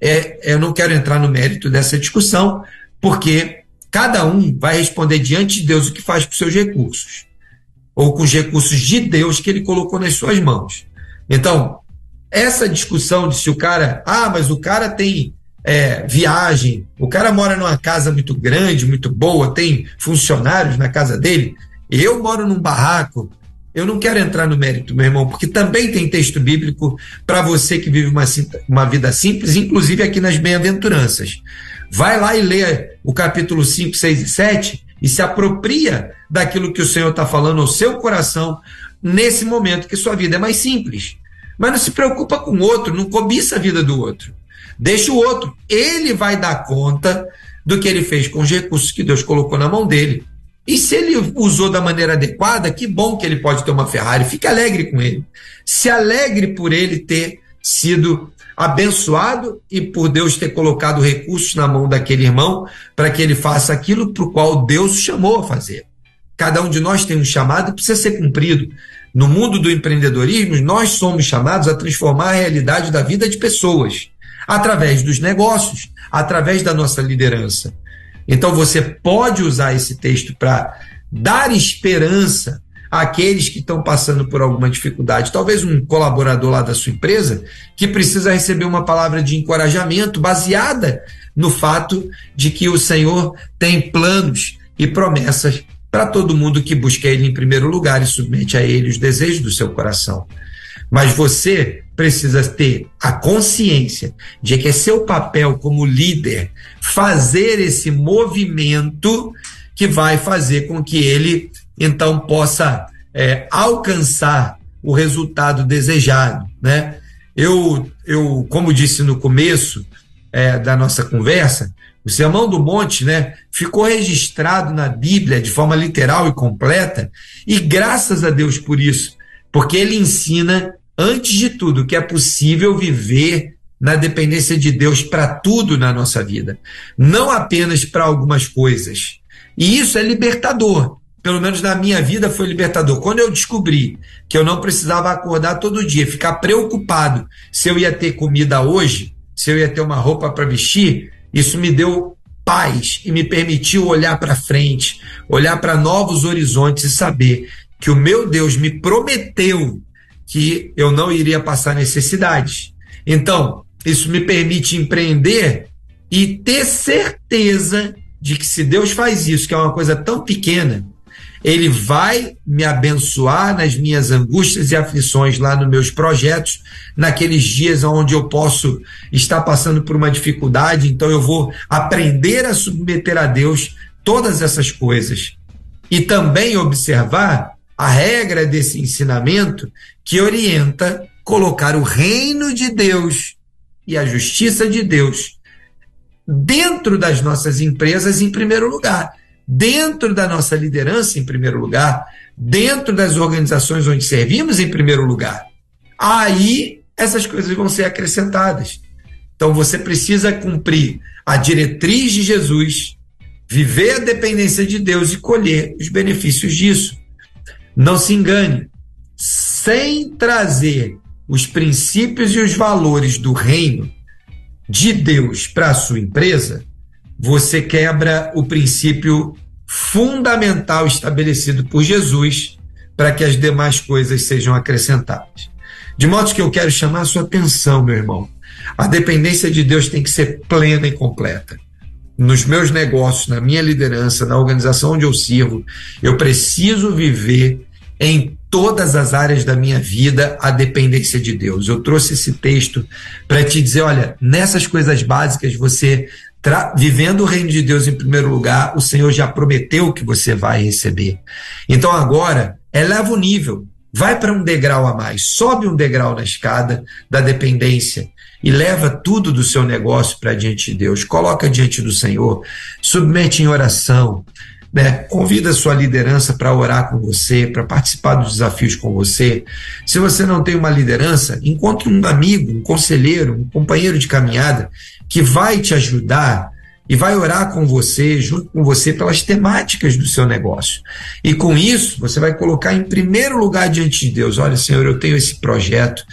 É, eu não quero entrar no mérito dessa discussão, porque cada um vai responder diante de Deus o que faz com seus recursos ou com os recursos de Deus que ele colocou nas suas mãos. Então, essa discussão de se o cara, ah, mas o cara tem é, viagem, o cara mora numa casa muito grande, muito boa, tem funcionários na casa dele, eu moro num barraco. Eu não quero entrar no mérito, meu irmão, porque também tem texto bíblico para você que vive uma, uma vida simples, inclusive aqui nas bem-aventuranças. Vai lá e lê o capítulo 5, 6 e 7 e se apropria daquilo que o Senhor está falando ao seu coração nesse momento que sua vida é mais simples. Mas não se preocupa com o outro, não cobiça a vida do outro. Deixa o outro. Ele vai dar conta do que ele fez com os recursos que Deus colocou na mão dele. E se ele usou da maneira adequada, que bom que ele pode ter uma Ferrari. Fique alegre com ele. Se alegre por ele ter sido abençoado e por Deus ter colocado recursos na mão daquele irmão para que ele faça aquilo para o qual Deus o chamou a fazer. Cada um de nós tem um chamado e precisa ser cumprido. No mundo do empreendedorismo, nós somos chamados a transformar a realidade da vida de pessoas através dos negócios, através da nossa liderança. Então você pode usar esse texto para dar esperança àqueles que estão passando por alguma dificuldade. Talvez um colaborador lá da sua empresa que precisa receber uma palavra de encorajamento baseada no fato de que o Senhor tem planos e promessas para todo mundo que busca Ele em primeiro lugar e submete a Ele os desejos do seu coração. Mas você precisa ter a consciência de que é seu papel como líder fazer esse movimento que vai fazer com que ele então possa é, alcançar o resultado desejado, né? Eu, eu, como disse no começo é, da nossa conversa, o Sermão do Monte, né, ficou registrado na Bíblia de forma literal e completa, e graças a Deus por isso, porque ele ensina, antes de tudo, que é possível viver na dependência de Deus para tudo na nossa vida, não apenas para algumas coisas. E isso é libertador. Pelo menos na minha vida, foi libertador. Quando eu descobri que eu não precisava acordar todo dia, ficar preocupado se eu ia ter comida hoje, se eu ia ter uma roupa para vestir, isso me deu paz e me permitiu olhar para frente, olhar para novos horizontes e saber que o meu Deus me prometeu que eu não iria passar necessidades. Então, isso me permite empreender e ter certeza de que se Deus faz isso, que é uma coisa tão pequena, ele vai me abençoar nas minhas angústias e aflições lá nos meus projetos, naqueles dias onde eu posso estar passando por uma dificuldade, então eu vou aprender a submeter a Deus todas essas coisas. E também observar a regra desse ensinamento que orienta colocar o reino de Deus e a justiça de Deus dentro das nossas empresas em primeiro lugar dentro da nossa liderança, em primeiro lugar, dentro das organizações onde servimos, em primeiro lugar. Aí essas coisas vão ser acrescentadas. Então você precisa cumprir a diretriz de Jesus, viver a dependência de Deus e colher os benefícios disso. Não se engane, sem trazer os princípios e os valores do reino de Deus para a sua empresa, você quebra o princípio fundamental estabelecido por Jesus para que as demais coisas sejam acrescentadas. De modo que eu quero chamar a sua atenção, meu irmão. A dependência de Deus tem que ser plena e completa. Nos meus negócios, na minha liderança, na organização onde eu sirvo, eu preciso viver em todas as áreas da minha vida a dependência de Deus. Eu trouxe esse texto para te dizer, olha, nessas coisas básicas você vivendo o reino de Deus em primeiro lugar, o Senhor já prometeu que você vai receber. Então agora, eleva o nível, vai para um degrau a mais, sobe um degrau na escada da dependência e leva tudo do seu negócio para diante de Deus, coloca diante do Senhor, submete em oração, né? Convida a sua liderança para orar com você, para participar dos desafios com você. Se você não tem uma liderança, encontre um amigo, um conselheiro, um companheiro de caminhada que vai te ajudar e vai orar com você, junto com você, pelas temáticas do seu negócio. E com isso, você vai colocar em primeiro lugar diante de Deus: olha, Senhor, eu tenho esse projeto,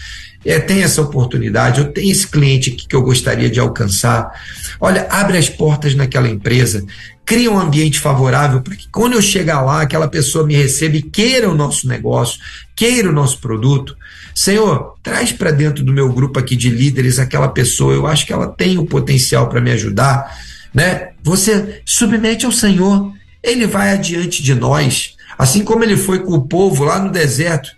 é, tem essa oportunidade, eu tenho esse cliente que eu gostaria de alcançar. Olha, abre as portas naquela empresa, cria um ambiente favorável para que quando eu chegar lá, aquela pessoa me receba e queira o nosso negócio, queira o nosso produto. Senhor, traz para dentro do meu grupo aqui de líderes aquela pessoa, eu acho que ela tem o potencial para me ajudar, né? Você submete ao Senhor, ele vai adiante de nós, assim como ele foi com o povo lá no deserto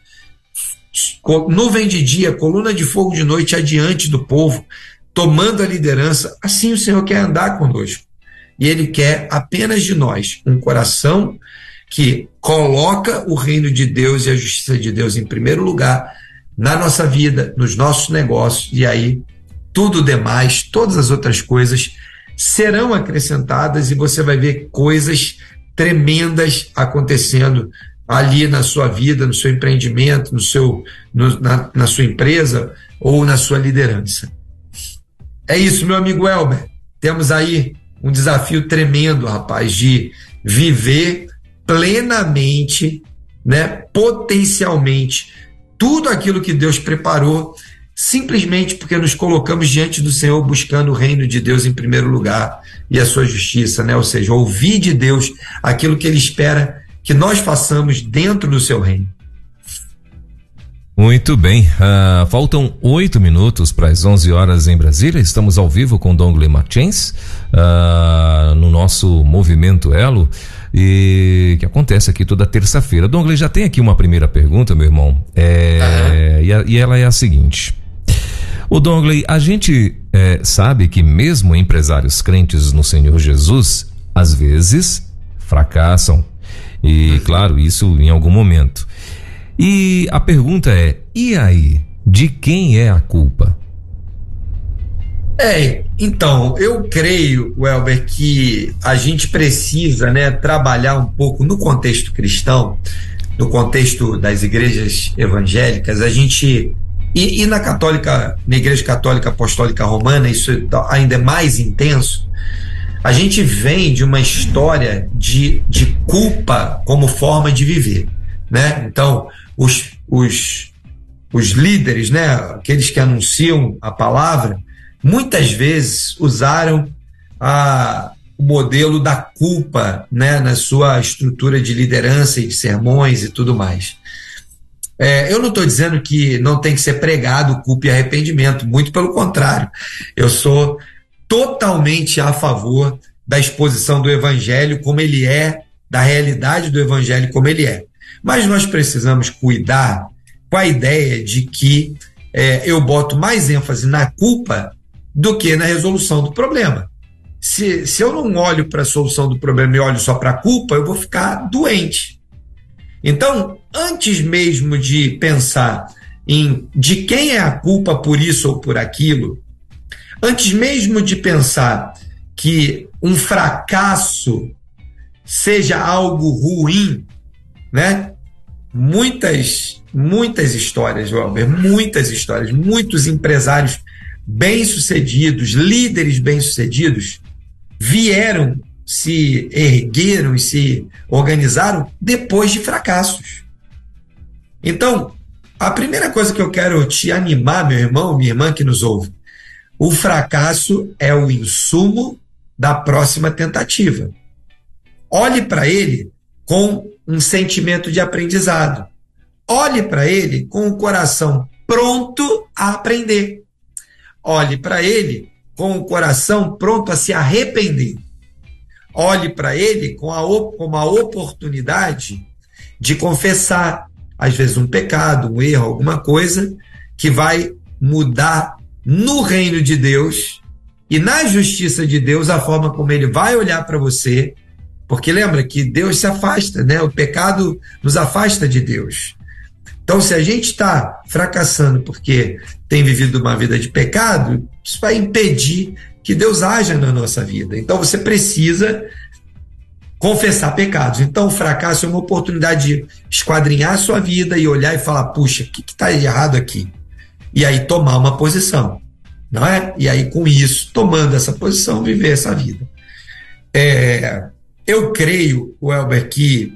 nuvem de dia, coluna de fogo de noite adiante do povo, tomando a liderança. Assim o Senhor quer andar conosco. E Ele quer apenas de nós um coração que coloca o reino de Deus e a justiça de Deus em primeiro lugar na nossa vida, nos nossos negócios, e aí tudo demais, todas as outras coisas serão acrescentadas e você vai ver coisas tremendas acontecendo ali na sua vida, no seu empreendimento, no seu, no, na, na sua empresa ou na sua liderança. É isso, meu amigo Elber. Temos aí um desafio tremendo, rapaz, de viver plenamente, né, potencialmente, tudo aquilo que Deus preparou, simplesmente porque nos colocamos diante do Senhor buscando o reino de Deus em primeiro lugar e a sua justiça, né? Ou seja, ouvir de Deus aquilo que ele espera que nós façamos dentro do seu reino. Muito bem, uh, faltam oito minutos para as 11 horas em Brasília. Estamos ao vivo com Dongle Martins uh, no nosso movimento Elo e que acontece aqui toda terça-feira. Dongle já tem aqui uma primeira pergunta, meu irmão, é, uhum. e, a, e, ela é a seguinte. O Dongle, a gente é, sabe que mesmo empresários crentes no Senhor Jesus, às vezes fracassam e, claro, isso em algum momento. E a pergunta é: e aí? De quem é a culpa? É, então, eu creio, Welber, que a gente precisa né, trabalhar um pouco no contexto cristão, no contexto das igrejas evangélicas, a gente. E, e na católica, na igreja católica apostólica romana, isso ainda é mais intenso, A gente vem de uma história de, de culpa como forma de viver, né? Então, os, os, os líderes, né, aqueles que anunciam a palavra, muitas vezes usaram a, o modelo da culpa né, na sua estrutura de liderança e de sermões e tudo mais. É, eu não estou dizendo que não tem que ser pregado culpa e arrependimento, muito pelo contrário. Eu sou totalmente a favor da exposição do evangelho como ele é, da realidade do evangelho como ele é. Mas nós precisamos cuidar com a ideia de que é, eu boto mais ênfase na culpa do que na resolução do problema. Se, se eu não olho para a solução do problema e olho só para a culpa, eu vou ficar doente. Então, antes mesmo de pensar em de quem é a culpa por isso ou por aquilo, antes mesmo de pensar que um fracasso seja algo ruim, né? Muitas, muitas histórias, Welber, muitas histórias, muitos empresários bem-sucedidos, líderes bem-sucedidos, vieram se ergueram e se organizaram depois de fracassos. Então, a primeira coisa que eu quero te animar, meu irmão, minha irmã que nos ouve, o fracasso é o insumo da próxima tentativa. Olhe para ele com um sentimento de aprendizado. Olhe para ele com o coração pronto a aprender. Olhe para ele com o coração pronto a se arrepender olhe para ele com a, com uma oportunidade de confessar, às vezes, um pecado, um erro, alguma coisa que vai mudar no reino de Deus e na justiça de Deus a forma como ele vai olhar para você, porque lembra que Deus se afasta, né? O pecado nos afasta de Deus. Então, se a gente está fracassando porque tem vivido uma vida de pecado, isso vai impedir que Deus haja na nossa vida. Então você precisa confessar pecados. Então o fracasso é uma oportunidade de esquadrinhar a sua vida e olhar e falar: puxa, o que está errado aqui? E aí tomar uma posição, não é? E aí com isso, tomando essa posição, viver essa vida. É, eu creio, Welber, que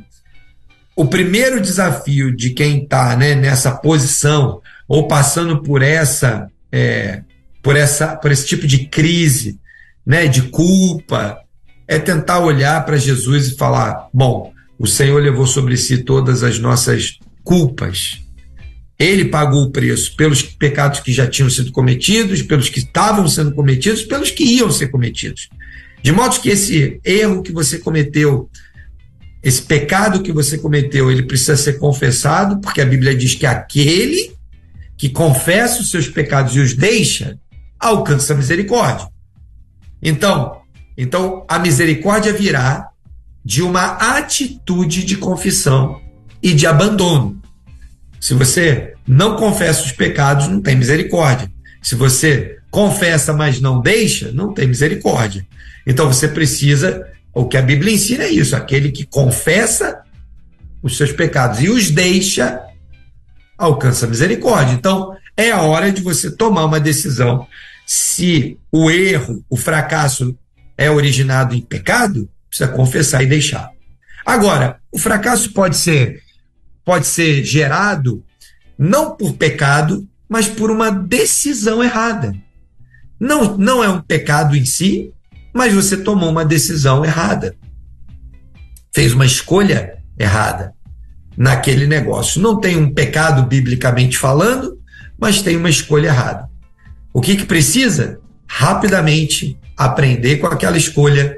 o primeiro desafio de quem está né, nessa posição ou passando por essa é, por, essa, por esse tipo de crise, né, de culpa, é tentar olhar para Jesus e falar: bom, o Senhor levou sobre si todas as nossas culpas. Ele pagou o preço pelos pecados que já tinham sido cometidos, pelos que estavam sendo cometidos, pelos que iam ser cometidos. De modo que esse erro que você cometeu, esse pecado que você cometeu, ele precisa ser confessado, porque a Bíblia diz que aquele que confessa os seus pecados e os deixa, alcança a misericórdia. Então, então a misericórdia virá de uma atitude de confissão e de abandono. Se você não confessa os pecados, não tem misericórdia. Se você confessa, mas não deixa, não tem misericórdia. Então você precisa, o que a Bíblia ensina é isso: aquele que confessa os seus pecados e os deixa, alcança misericórdia. Então é a hora de você tomar uma decisão se o erro, o fracasso é originado em pecado, precisa confessar e deixar. Agora, o fracasso pode ser pode ser gerado não por pecado, mas por uma decisão errada. Não, não é um pecado em si, mas você tomou uma decisão errada. Fez uma escolha errada naquele negócio. Não tem um pecado biblicamente falando, mas tem uma escolha errada. O que, que precisa? Rapidamente aprender com aquela escolha,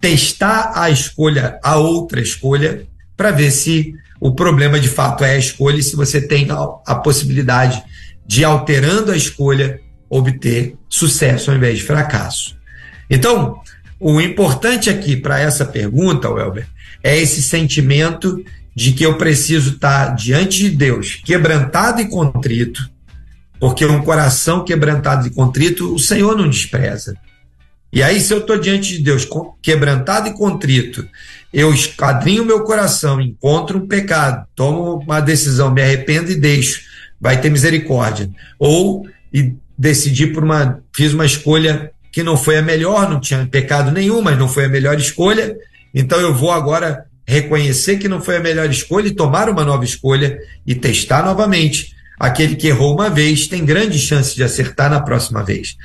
testar a escolha, a outra escolha, para ver se o problema de fato é a escolha e se você tem a, possibilidade de, alterando a escolha, obter sucesso ao invés de fracasso. Então, o importante aqui para essa pergunta, Welber, é esse sentimento de que eu preciso estar diante de Deus, quebrantado e contrito, porque um coração quebrantado e contrito, o Senhor não despreza. E aí, se eu estou diante de Deus quebrantado e contrito, eu esquadrinho meu coração, encontro um pecado, tomo uma decisão, me arrependo e deixo, vai ter misericórdia. Ou e decidi por uma, fiz uma escolha que não foi a melhor, não tinha pecado nenhum, mas não foi a melhor escolha. Então eu vou agora reconhecer que não foi a melhor escolha e tomar uma nova escolha e testar novamente. Aquele que errou uma vez tem grande chance de acertar na próxima vez.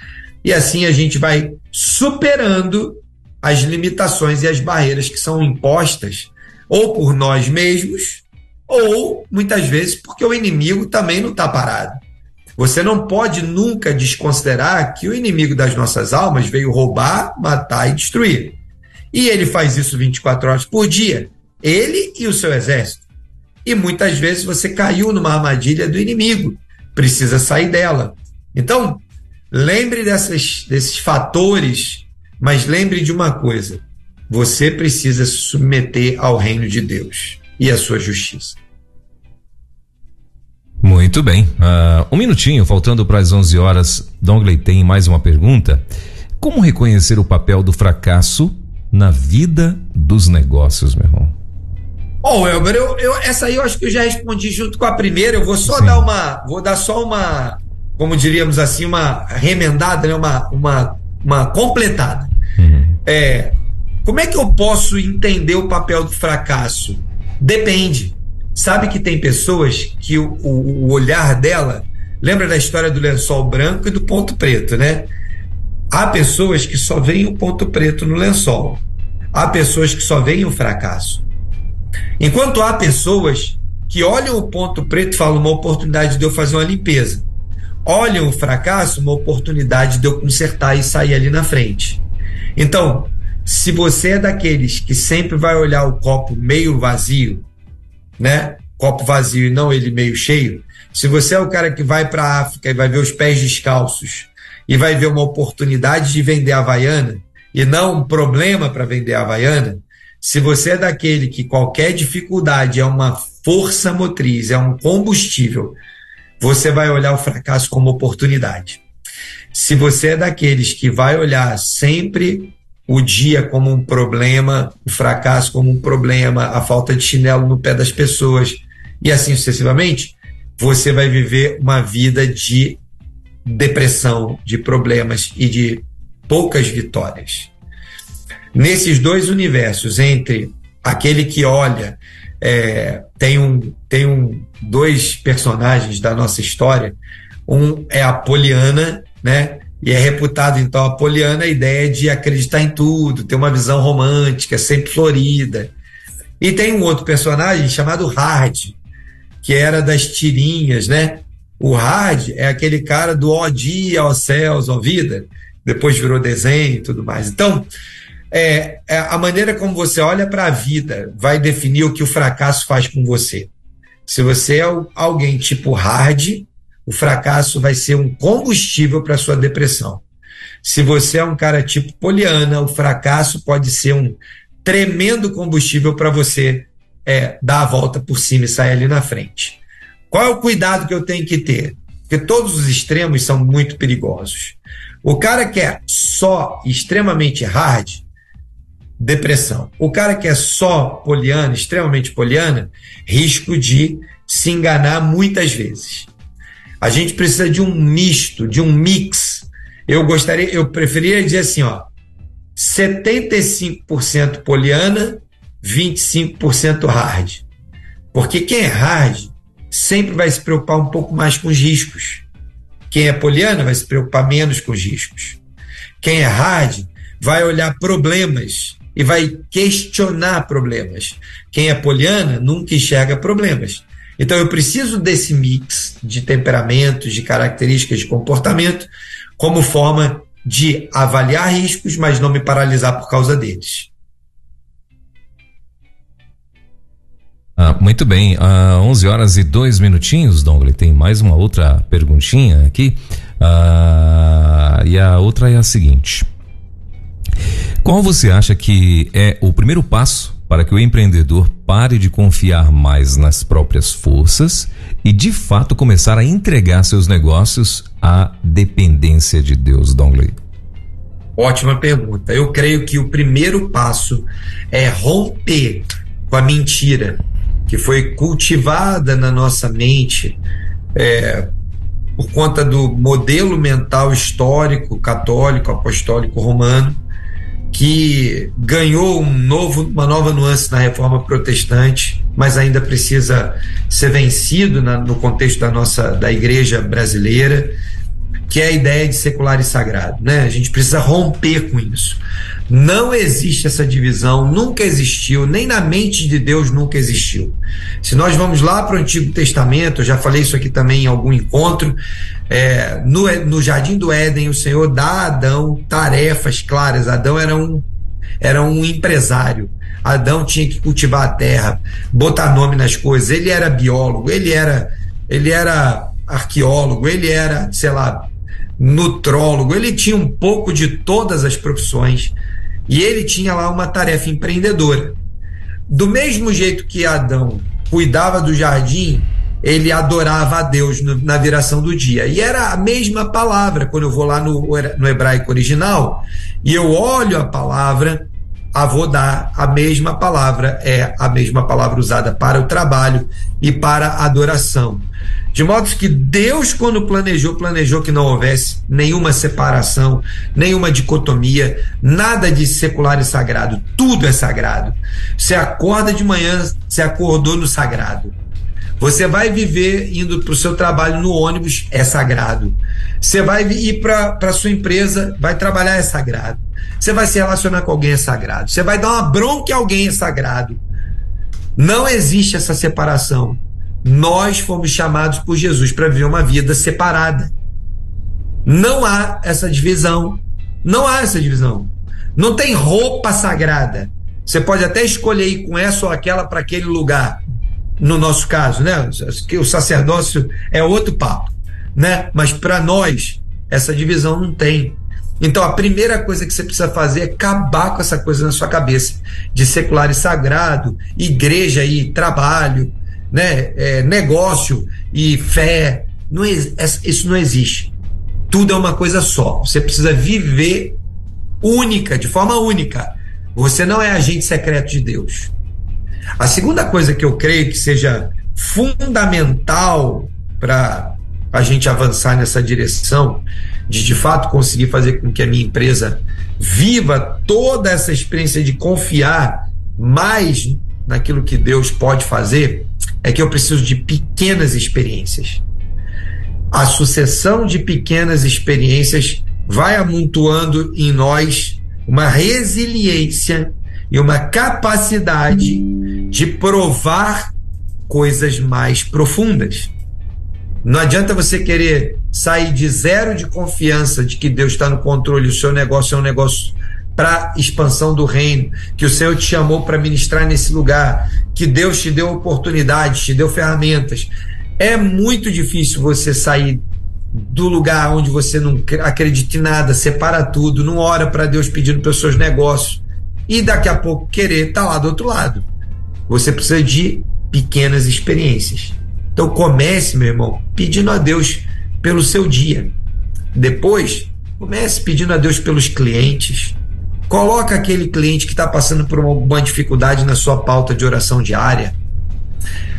E assim a gente vai superando as limitações e as barreiras que são impostas ou por nós mesmos ou muitas vezes porque o inimigo também não está parado. Você não pode nunca desconsiderar que o inimigo das nossas almas veio roubar, matar e destruir. E ele faz isso 24 horas por dia, ele e o seu exército. E muitas vezes você caiu numa armadilha do inimigo, precisa sair dela. Então, lembre dessas, desses fatores, mas lembre de uma coisa: você precisa se submeter ao reino de Deus e à sua justiça. Muito bem. Uh, um minutinho, faltando para as 11 horas. Dongley tem mais uma pergunta. Como reconhecer o papel do fracasso na vida dos negócios, meu irmão? Bom, Elber, eu, eu, essa aí eu acho que eu já respondi junto com a primeira. Eu vou só Sim. dar uma. Vou dar só uma. Como diríamos assim, uma remendada, né? uma, uma, uma completada. Uhum. É, como é que eu posso entender o papel do fracasso? Depende. Sabe que tem pessoas que o, o, o olhar dela. Lembra da história do lençol branco e do ponto preto, né? Há pessoas que só veem o ponto preto no lençol. Há pessoas que só veem o fracasso. Enquanto há pessoas que olham o ponto preto e falam uma oportunidade de eu fazer uma limpeza. Olham o fracasso, uma oportunidade de eu consertar e sair ali na frente. Então, se você é daqueles que sempre vai olhar o copo meio vazio, né? Copo vazio e não ele meio cheio. Se você é o cara que vai para a África e vai ver os pés descalços e vai ver uma oportunidade de vender a Havaiana e não um problema para vender a Havaiana, se você é daquele que qualquer dificuldade é uma força motriz, é um combustível, você vai olhar o fracasso como oportunidade. Se você é daqueles que vai olhar sempre o dia como um problema, o fracasso como um problema, a falta de chinelo no pé das pessoas e assim sucessivamente, você vai viver uma vida de depressão, de problemas e de poucas vitórias. Nesses dois universos, entre aquele que olha, é, tem, um, tem um, dois personagens da nossa história. Um é a Poliana, né? E é reputado, então, a Poliana a ideia de acreditar em tudo, ter uma visão romântica, sempre florida. E tem um outro personagem chamado Hard, que era das tirinhas, né? O hard é aquele cara do ó dia, ó céus, ó vida, depois virou desenho e tudo mais. Então, é, é a maneira como você olha para a vida vai definir o que o fracasso faz com você. Se você é alguém tipo hard, o fracasso vai ser um combustível para sua depressão. Se você é um cara tipo poliana, o fracasso pode ser um tremendo combustível para você é, dar a volta por cima e sair ali na frente. Qual é o cuidado que eu tenho que ter? Porque todos os extremos são muito perigosos. O cara que é só extremamente hard, depressão. O cara que é só poliana, extremamente poliana, risco de se enganar muitas vezes. A gente precisa de um misto, de um mix. Eu gostaria, eu preferia dizer assim, ó, 75% poliana, 25% hard. Porque quem é hard sempre vai se preocupar um pouco mais com os riscos. Quem é poliana vai se preocupar menos com os riscos. Quem é hard vai olhar problemas e vai questionar problemas. Quem é poliana nunca enxerga problemas. Então eu preciso desse mix de temperamentos, de características de comportamento, como forma de avaliar riscos, mas não me paralisar por causa deles. Ah, muito bem, ah, 11 horas e dois minutinhos, Dongle. Tem mais uma outra perguntinha aqui. Ah, e a outra é a seguinte: Qual você acha que é o primeiro passo para que o empreendedor pare de confiar mais nas próprias forças e de fato começar a entregar seus negócios à dependência de Deus, Dongley? Ótima pergunta. Eu creio que o primeiro passo é romper com a mentira que foi cultivada na nossa mente é, por conta do modelo mental histórico, católico, apostólico romano, que ganhou um novo, uma nova nuance na reforma protestante, mas ainda precisa ser vencido na, no contexto da nossa da igreja brasileira que é a ideia de secular e sagrado. Né? A gente precisa romper com isso. Não existe essa divisão, nunca existiu, nem na mente de Deus nunca existiu. Se nós vamos lá para o Antigo Testamento, eu já falei isso aqui também em algum encontro, é, no, no Jardim do Éden, o Senhor dá a Adão tarefas claras. Adão era um, era um empresário. Adão tinha que cultivar a terra, botar nome nas coisas. Ele era biólogo, ele era, ele era arqueólogo, ele era, sei lá, nutrólogo, ele tinha um pouco de todas as profissões e ele tinha lá uma tarefa empreendedora. Do mesmo jeito que Adão cuidava do jardim, ele adorava a Deus na viração do dia. E era a mesma palavra. Quando eu vou lá no, no hebraico original e eu olho a palavra, avodar, a mesma palavra é a mesma palavra usada para o trabalho e para a adoração. De modo que Deus, quando planejou, planejou que não houvesse nenhuma separação, nenhuma dicotomia, nada de secular e sagrado. Tudo é sagrado. Você acorda de manhã, você acordou no sagrado. Você vai viver indo para o seu trabalho no ônibus, é sagrado. Você vai ir para a sua empresa, vai trabalhar, é sagrado. Você vai se relacionar com alguém, é sagrado. Você vai dar uma bronca a alguém, é sagrado. Não existe essa separação. Nós fomos chamados por Jesus para viver uma vida separada. Não há essa divisão. Não há essa divisão. Não tem roupa sagrada. Você pode até escolher ir com essa ou aquela para aquele lugar. No nosso caso, né? Que o sacerdócio é outro papo, né? Mas para nós essa divisão não tem. Então a primeira coisa que você precisa fazer é acabar com essa coisa na sua cabeça de secular e sagrado, igreja e trabalho, né, é, negócio e fé. Não, isso não existe. Tudo é uma coisa só. Você precisa viver única, de forma única. Você não é agente secreto de Deus. A segunda coisa que eu creio que seja fundamental para a gente avançar nessa direção de de fato conseguir fazer com que a minha empresa viva toda essa experiência de confiar mais naquilo que Deus pode fazer é que eu preciso de pequenas experiências. A sucessão de pequenas experiências vai amontoando em nós uma resiliência e uma capacidade de provar coisas mais profundas. Não adianta você querer sair de zero de confiança de que Deus está no controle, o seu negócio é um negócio para expansão do reino, que o Senhor te chamou para ministrar nesse lugar, que Deus te deu oportunidades, te deu ferramentas. É muito difícil você sair do lugar onde você não acredita em nada, separa tudo, não ora para Deus pedindo pelos seus negócios e daqui a pouco querer estar tá lá do outro lado. Você precisa de pequenas experiências. Então comece, meu irmão, pedindo a Deus pelo seu dia. Depois, comece pedindo a Deus pelos clientes, Coloca aquele cliente que está passando por uma dificuldade na sua pauta de oração diária.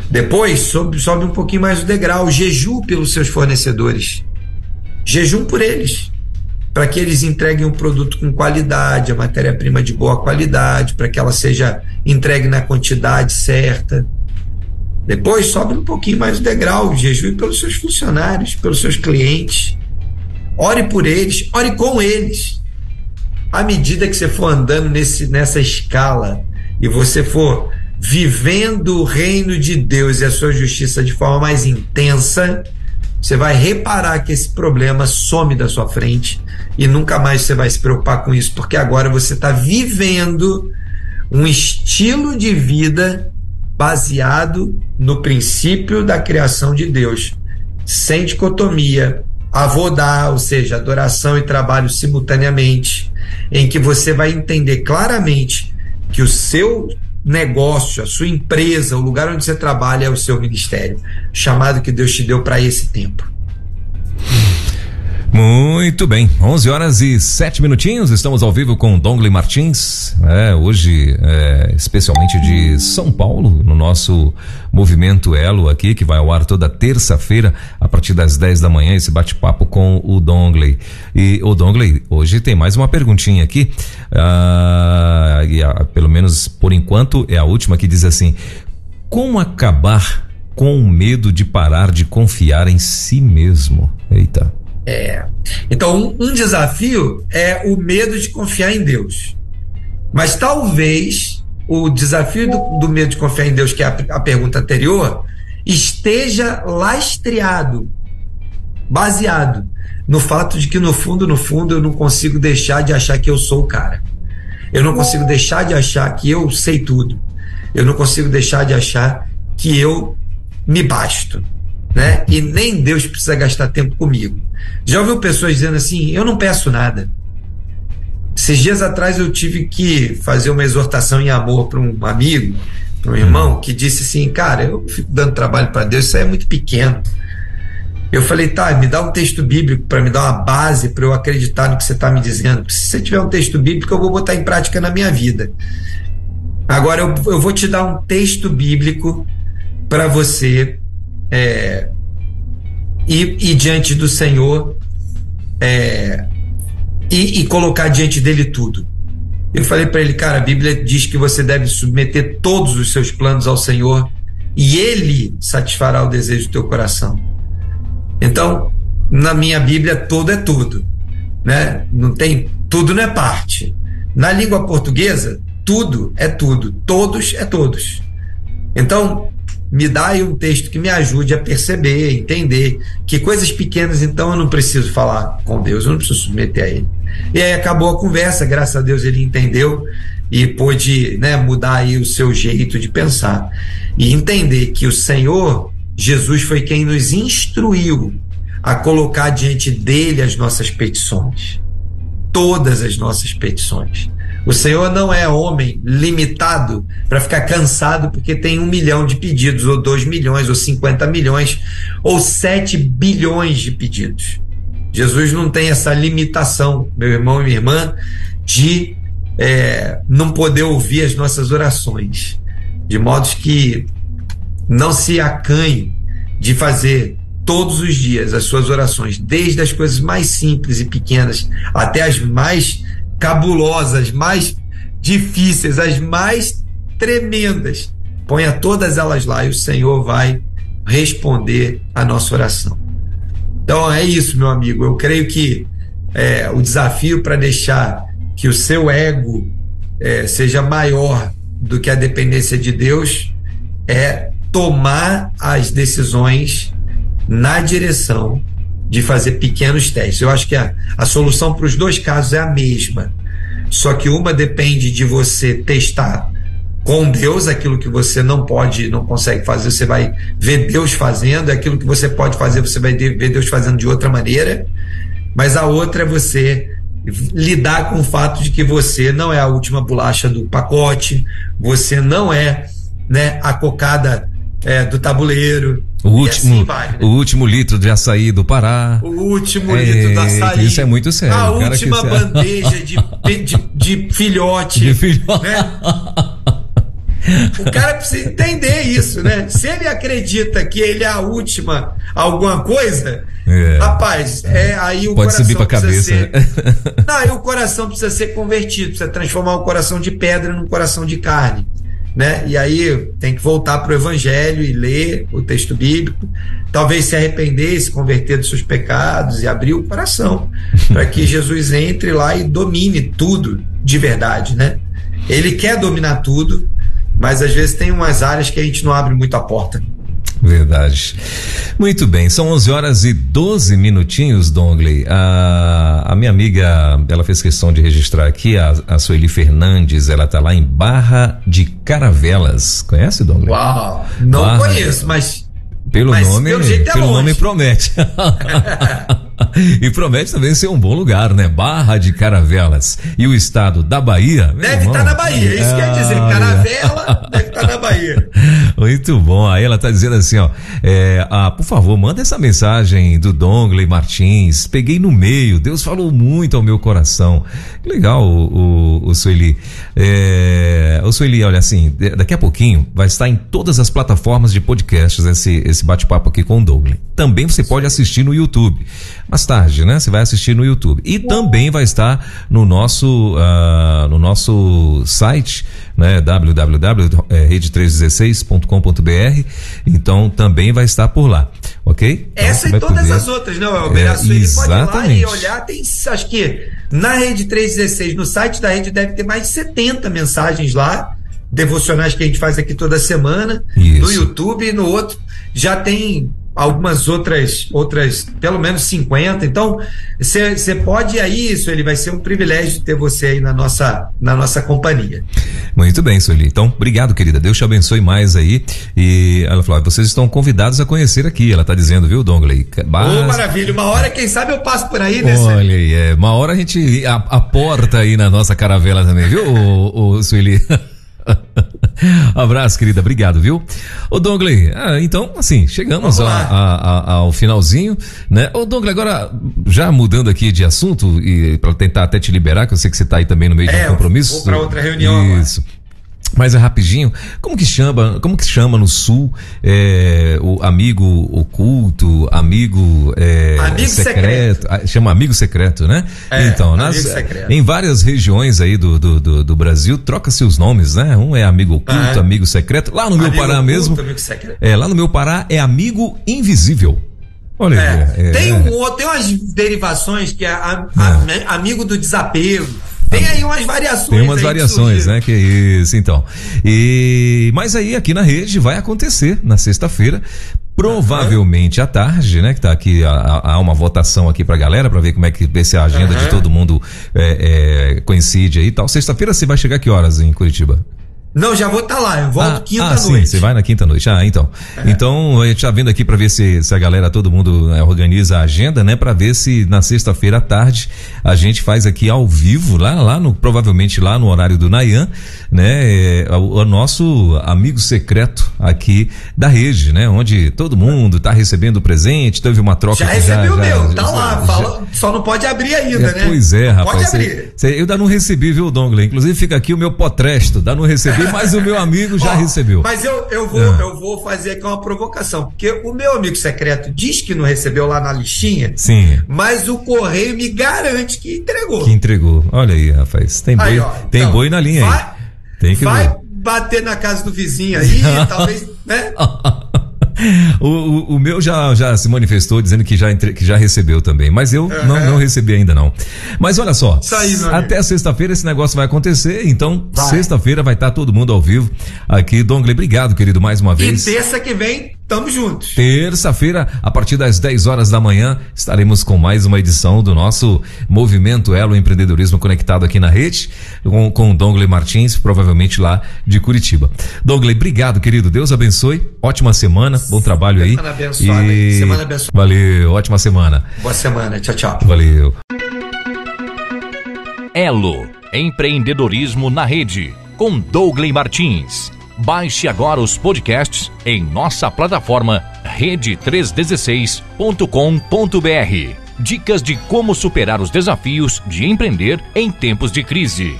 Depois, sobe, sobe um pouquinho mais o degrau, jejum pelos seus fornecedores. Jejum por eles, para que eles entreguem um produto com qualidade, a matéria-prima de boa qualidade, para que ela seja entregue na quantidade certa. Depois, sobe um pouquinho mais o degrau, jejum pelos seus funcionários, pelos seus clientes. Ore por eles, ore com eles à medida que você for andando nesse, nessa escala e você for vivendo o reino de Deus e a sua justiça de forma mais intensa, você vai reparar que esse problema some da sua frente e nunca mais você vai se preocupar com isso, porque agora você está vivendo um estilo de vida baseado no princípio da criação de Deus, sem dicotomia, avodar, ou seja, adoração e trabalho simultaneamente, em que você vai entender claramente que o seu negócio, a sua empresa, o lugar onde você trabalha é o seu ministério, chamado que Deus te deu para esse tempo. Muito bem, 11 horas e 7 minutinhos, estamos ao vivo com Dongley Martins, é, hoje é, especialmente de São Paulo, no nosso movimento Elo aqui, que vai ao ar toda terça-feira, a partir das 10 da manhã, esse bate-papo com o Dongley. E o Dongley, hoje tem mais uma perguntinha aqui, ah, e a, pelo menos por enquanto é a última que diz assim: Como acabar com o medo de parar de confiar em si mesmo? Eita. É. Então, um, um desafio é o medo de confiar em Deus. Mas talvez o desafio do, do, medo de confiar em Deus, que é a, a pergunta anterior, esteja lastreado, baseado no fato de que, no fundo, no fundo, eu não consigo deixar de achar que eu sou o cara. Eu não consigo deixar de achar que eu sei tudo. Eu não consigo deixar de achar que eu me basto né? E nem Deus precisa gastar tempo comigo. Já ouviu pessoas dizendo assim: eu não peço nada. Esses dias atrás eu tive que fazer uma exortação em amor para um amigo, para um irmão, que disse assim: cara, eu fico dando trabalho para Deus, isso aí é muito pequeno. Eu falei, tá, me dá um texto bíblico para me dar uma base para eu acreditar no que você está me dizendo. Se você tiver um texto bíblico, eu vou botar em prática na minha vida. Agora eu, eu vou te dar um texto bíblico para você é, e, e, diante do Senhor é, e, e, colocar diante dele tudo. Eu falei para ele, cara, a Bíblia diz que você deve submeter todos os seus planos ao Senhor e ele satisfará o desejo do teu coração. Então, na minha Bíblia, todo é tudo, né? Não tem tudo não é parte. Na língua portuguesa, tudo é tudo, todos é todos. Então, me dá aí um texto que me ajude a perceber, entender que coisas pequenas, então, eu não preciso falar com Deus, eu não preciso submeter a Ele. E aí acabou a conversa, graças a Deus ele entendeu e pôde né, mudar aí o seu jeito de pensar. E entender que o Senhor, Jesus, foi quem nos instruiu a colocar diante dele as nossas petições. Todas as nossas petições. O Senhor não é homem limitado para ficar cansado porque tem um milhão de pedidos, ou dois milhões, ou cinquenta milhões, ou sete bilhões de pedidos. Jesus não tem essa limitação, meu irmão e minha irmã, de é, não poder ouvir as nossas orações, de modo que não se acanhe de fazer todos os dias as suas orações, desde as coisas mais simples e pequenas até as mais cabulosas, mais difíceis, as mais tremendas. Ponha todas elas lá e o Senhor vai responder a nossa oração. Então é isso, meu amigo. Eu creio que é, o desafio para deixar que o seu ego é, seja maior do que a dependência de Deus é tomar as decisões na direção de fazer pequenos testes. Eu acho que a, a solução para os dois casos é a mesma. Só que uma depende de você testar com Deus aquilo que você não pode, não consegue fazer, você vai ver Deus fazendo, aquilo que você pode fazer, você vai ver Deus fazendo de outra maneira. Mas a outra é você lidar com o fato de que você não é a última bolacha do pacote, você não é né, a cocada é, do tabuleiro. O último, assim vai, né? o último litro de açaí do Pará. O último é, litro do açaí. Isso é muito sério. A última bandeja de, de, de, filhote. De filhote. Né? O cara precisa entender isso, né? Se ele acredita que ele é a última alguma coisa, é. rapaz, é aí o Pode subir pra cabeça. Ser... Né? Não, aí o coração precisa ser convertido, precisa transformar o coração de pedra num coração de carne né? E aí tem que voltar para o Evangelho e ler o texto bíblico, talvez se arrepender, se converter dos seus pecados e abrir o coração para que Jesus entre lá e domine tudo de verdade, né? Ele quer dominar tudo, mas às vezes tem umas áreas que a gente não abre muito a porta. Verdade. Muito bem, são 11 horas e 12 minutinhos, Dongley. A, a minha amiga, ela fez questão de registrar aqui, a, a Sueli Fernandes, ela tá lá em Barra de Caravelas. Conhece, Dongley? Uau, não Barra, conheço, mas. Pelo mas nome, pelo, é pelo nome promete. e promete também ser um bom lugar, né? Barra de Caravelas. E o estado da Bahia. Deve estar tá na Bahia, isso é... quer dizer, Caravela deve estar tá na Bahia. Muito bom. Aí ela tá dizendo assim, ó, é, ah, por favor, manda essa mensagem do Dongley Martins. Peguei no meio, Deus falou muito ao meu coração. Legal, o, o, o Sueli. É, o Sueli, olha assim, daqui a pouquinho vai estar em todas as plataformas de podcasts esse, esse bate-papo aqui com o Dongley. Também você pode assistir no YouTube. Mais tarde, né? Você vai assistir no YouTube. E também vai estar no nosso, uh, no nosso site, né? www.rede316.com.br. Então também vai estar por lá, ok? Então, Essa e todas poder... as outras, não, é, é Ele pode ir lá e olhar, tem, acho que na Rede 316, no site da rede deve ter mais de 70 mensagens lá, devocionais que a gente faz aqui toda semana, Isso. no YouTube e no outro já tem algumas outras, outras, pelo menos 50. Então, você pode ir a isso, ele vai ser um privilégio ter você aí na nossa, na nossa companhia. Muito bem, Sueli. Então, obrigado, querida. Deus te abençoe mais aí. E ela falou: vocês estão convidados a conhecer aqui. Ela está dizendo, viu, Dongley? Mas... Oh, maravilha. Uma hora, quem sabe, eu passo por aí, né? Olha aí, é. Uma hora a gente aporta aí na nossa caravela também, viu, o, o Sueli? Abraço, querida. Obrigado, viu? Ô, Dongley, ah, então, assim, chegamos a, a, a, ao finalzinho, né? Ô, Dongley, agora, já mudando aqui de assunto, e para tentar até te liberar, que eu sei que você tá aí também no meio é, de um compromisso. Vou para outra reunião Isso. Agora. Mas é rapidinho. Como que chama? Como que chama no sul é, o amigo oculto, amigo, é, amigo secreto, secreto. Ah, chama amigo secreto, né? É, então, nas, secreto. em várias regiões aí do, do, do, do Brasil troca-se os nomes, né? Um é amigo oculto, ah, amigo secreto. Lá no meu Pará oculto, mesmo. É, lá no meu Pará é amigo invisível. Olha é, é, tem um tem umas derivações que é, a, a, é. amigo do desapego. Tem aí umas variações. Tem umas variações, né? Que isso, então. E mas aí aqui na rede vai acontecer na sexta-feira, provavelmente à tarde, né? Que tá aqui há, uma votação aqui pra galera para ver como é que ver se a agenda uhum. de todo mundo é, é, coincide aí e tal. Sexta-feira você vai chegar que horas em Curitiba? Não, já vou estar tá lá, eu volto ah, quinta ah, noite. Sim, você vai na quinta noite. Ah, então. É. Então, a gente tá vendo aqui para ver se, se a galera, todo mundo né, organiza a agenda, né? para ver se na sexta-feira à tarde a gente faz aqui ao vivo, lá, lá no, provavelmente lá no horário do Nayan, né? É, o, o, nosso amigo secreto aqui da rede, né? Onde todo mundo tá recebendo presente, teve uma troca. Já recebeu o meu, tá já, lá, já, fala, só não pode abrir ainda, é, né? Pois é, não rapaz. Pode abrir. Cê, cê, eu ainda não recebi, viu, Dongle? Inclusive fica aqui o meu potresto, ainda não recebi mas o meu amigo já recebeu. Mas eu, eu, vou, é. eu vou fazer aqui uma provocação, porque o meu amigo secreto diz que não recebeu lá na listinha, Sim. mas o correio me garante que entregou. Que entregou. Olha aí, rapaz. Tem boi, aí, ó, tem então, boi na linha vai, aí. Tem que vai ver. bater na casa do vizinho aí, talvez, né? o, o, o, meu já, já se manifestou dizendo que já, entre, que já recebeu também, mas eu uhum. não, não recebi ainda não. Mas olha só, aí, até sexta-feira esse negócio vai acontecer, então sexta-feira vai estar todo mundo ao vivo aqui. Dongle, obrigado, querido, mais uma vez. E terça que vem Tamo juntos. Terça-feira, a partir das 10 horas da manhã, estaremos com mais uma edição do nosso Movimento Elo Empreendedorismo Conectado aqui na rede, com, com o Dongle Martins, provavelmente lá de Curitiba. Dongle, obrigado, querido. Deus abençoe. Ótima semana, bom trabalho aí. Semana abençoada. E... Semana abençoada. Valeu, ótima semana. Boa semana. Tchau, tchau. Valeu. Elo Empreendedorismo na Rede, com Douglas Martins. Baixe agora os podcasts em nossa plataforma rede316.com.br. Dicas de como superar os desafios de empreender em tempos de crise.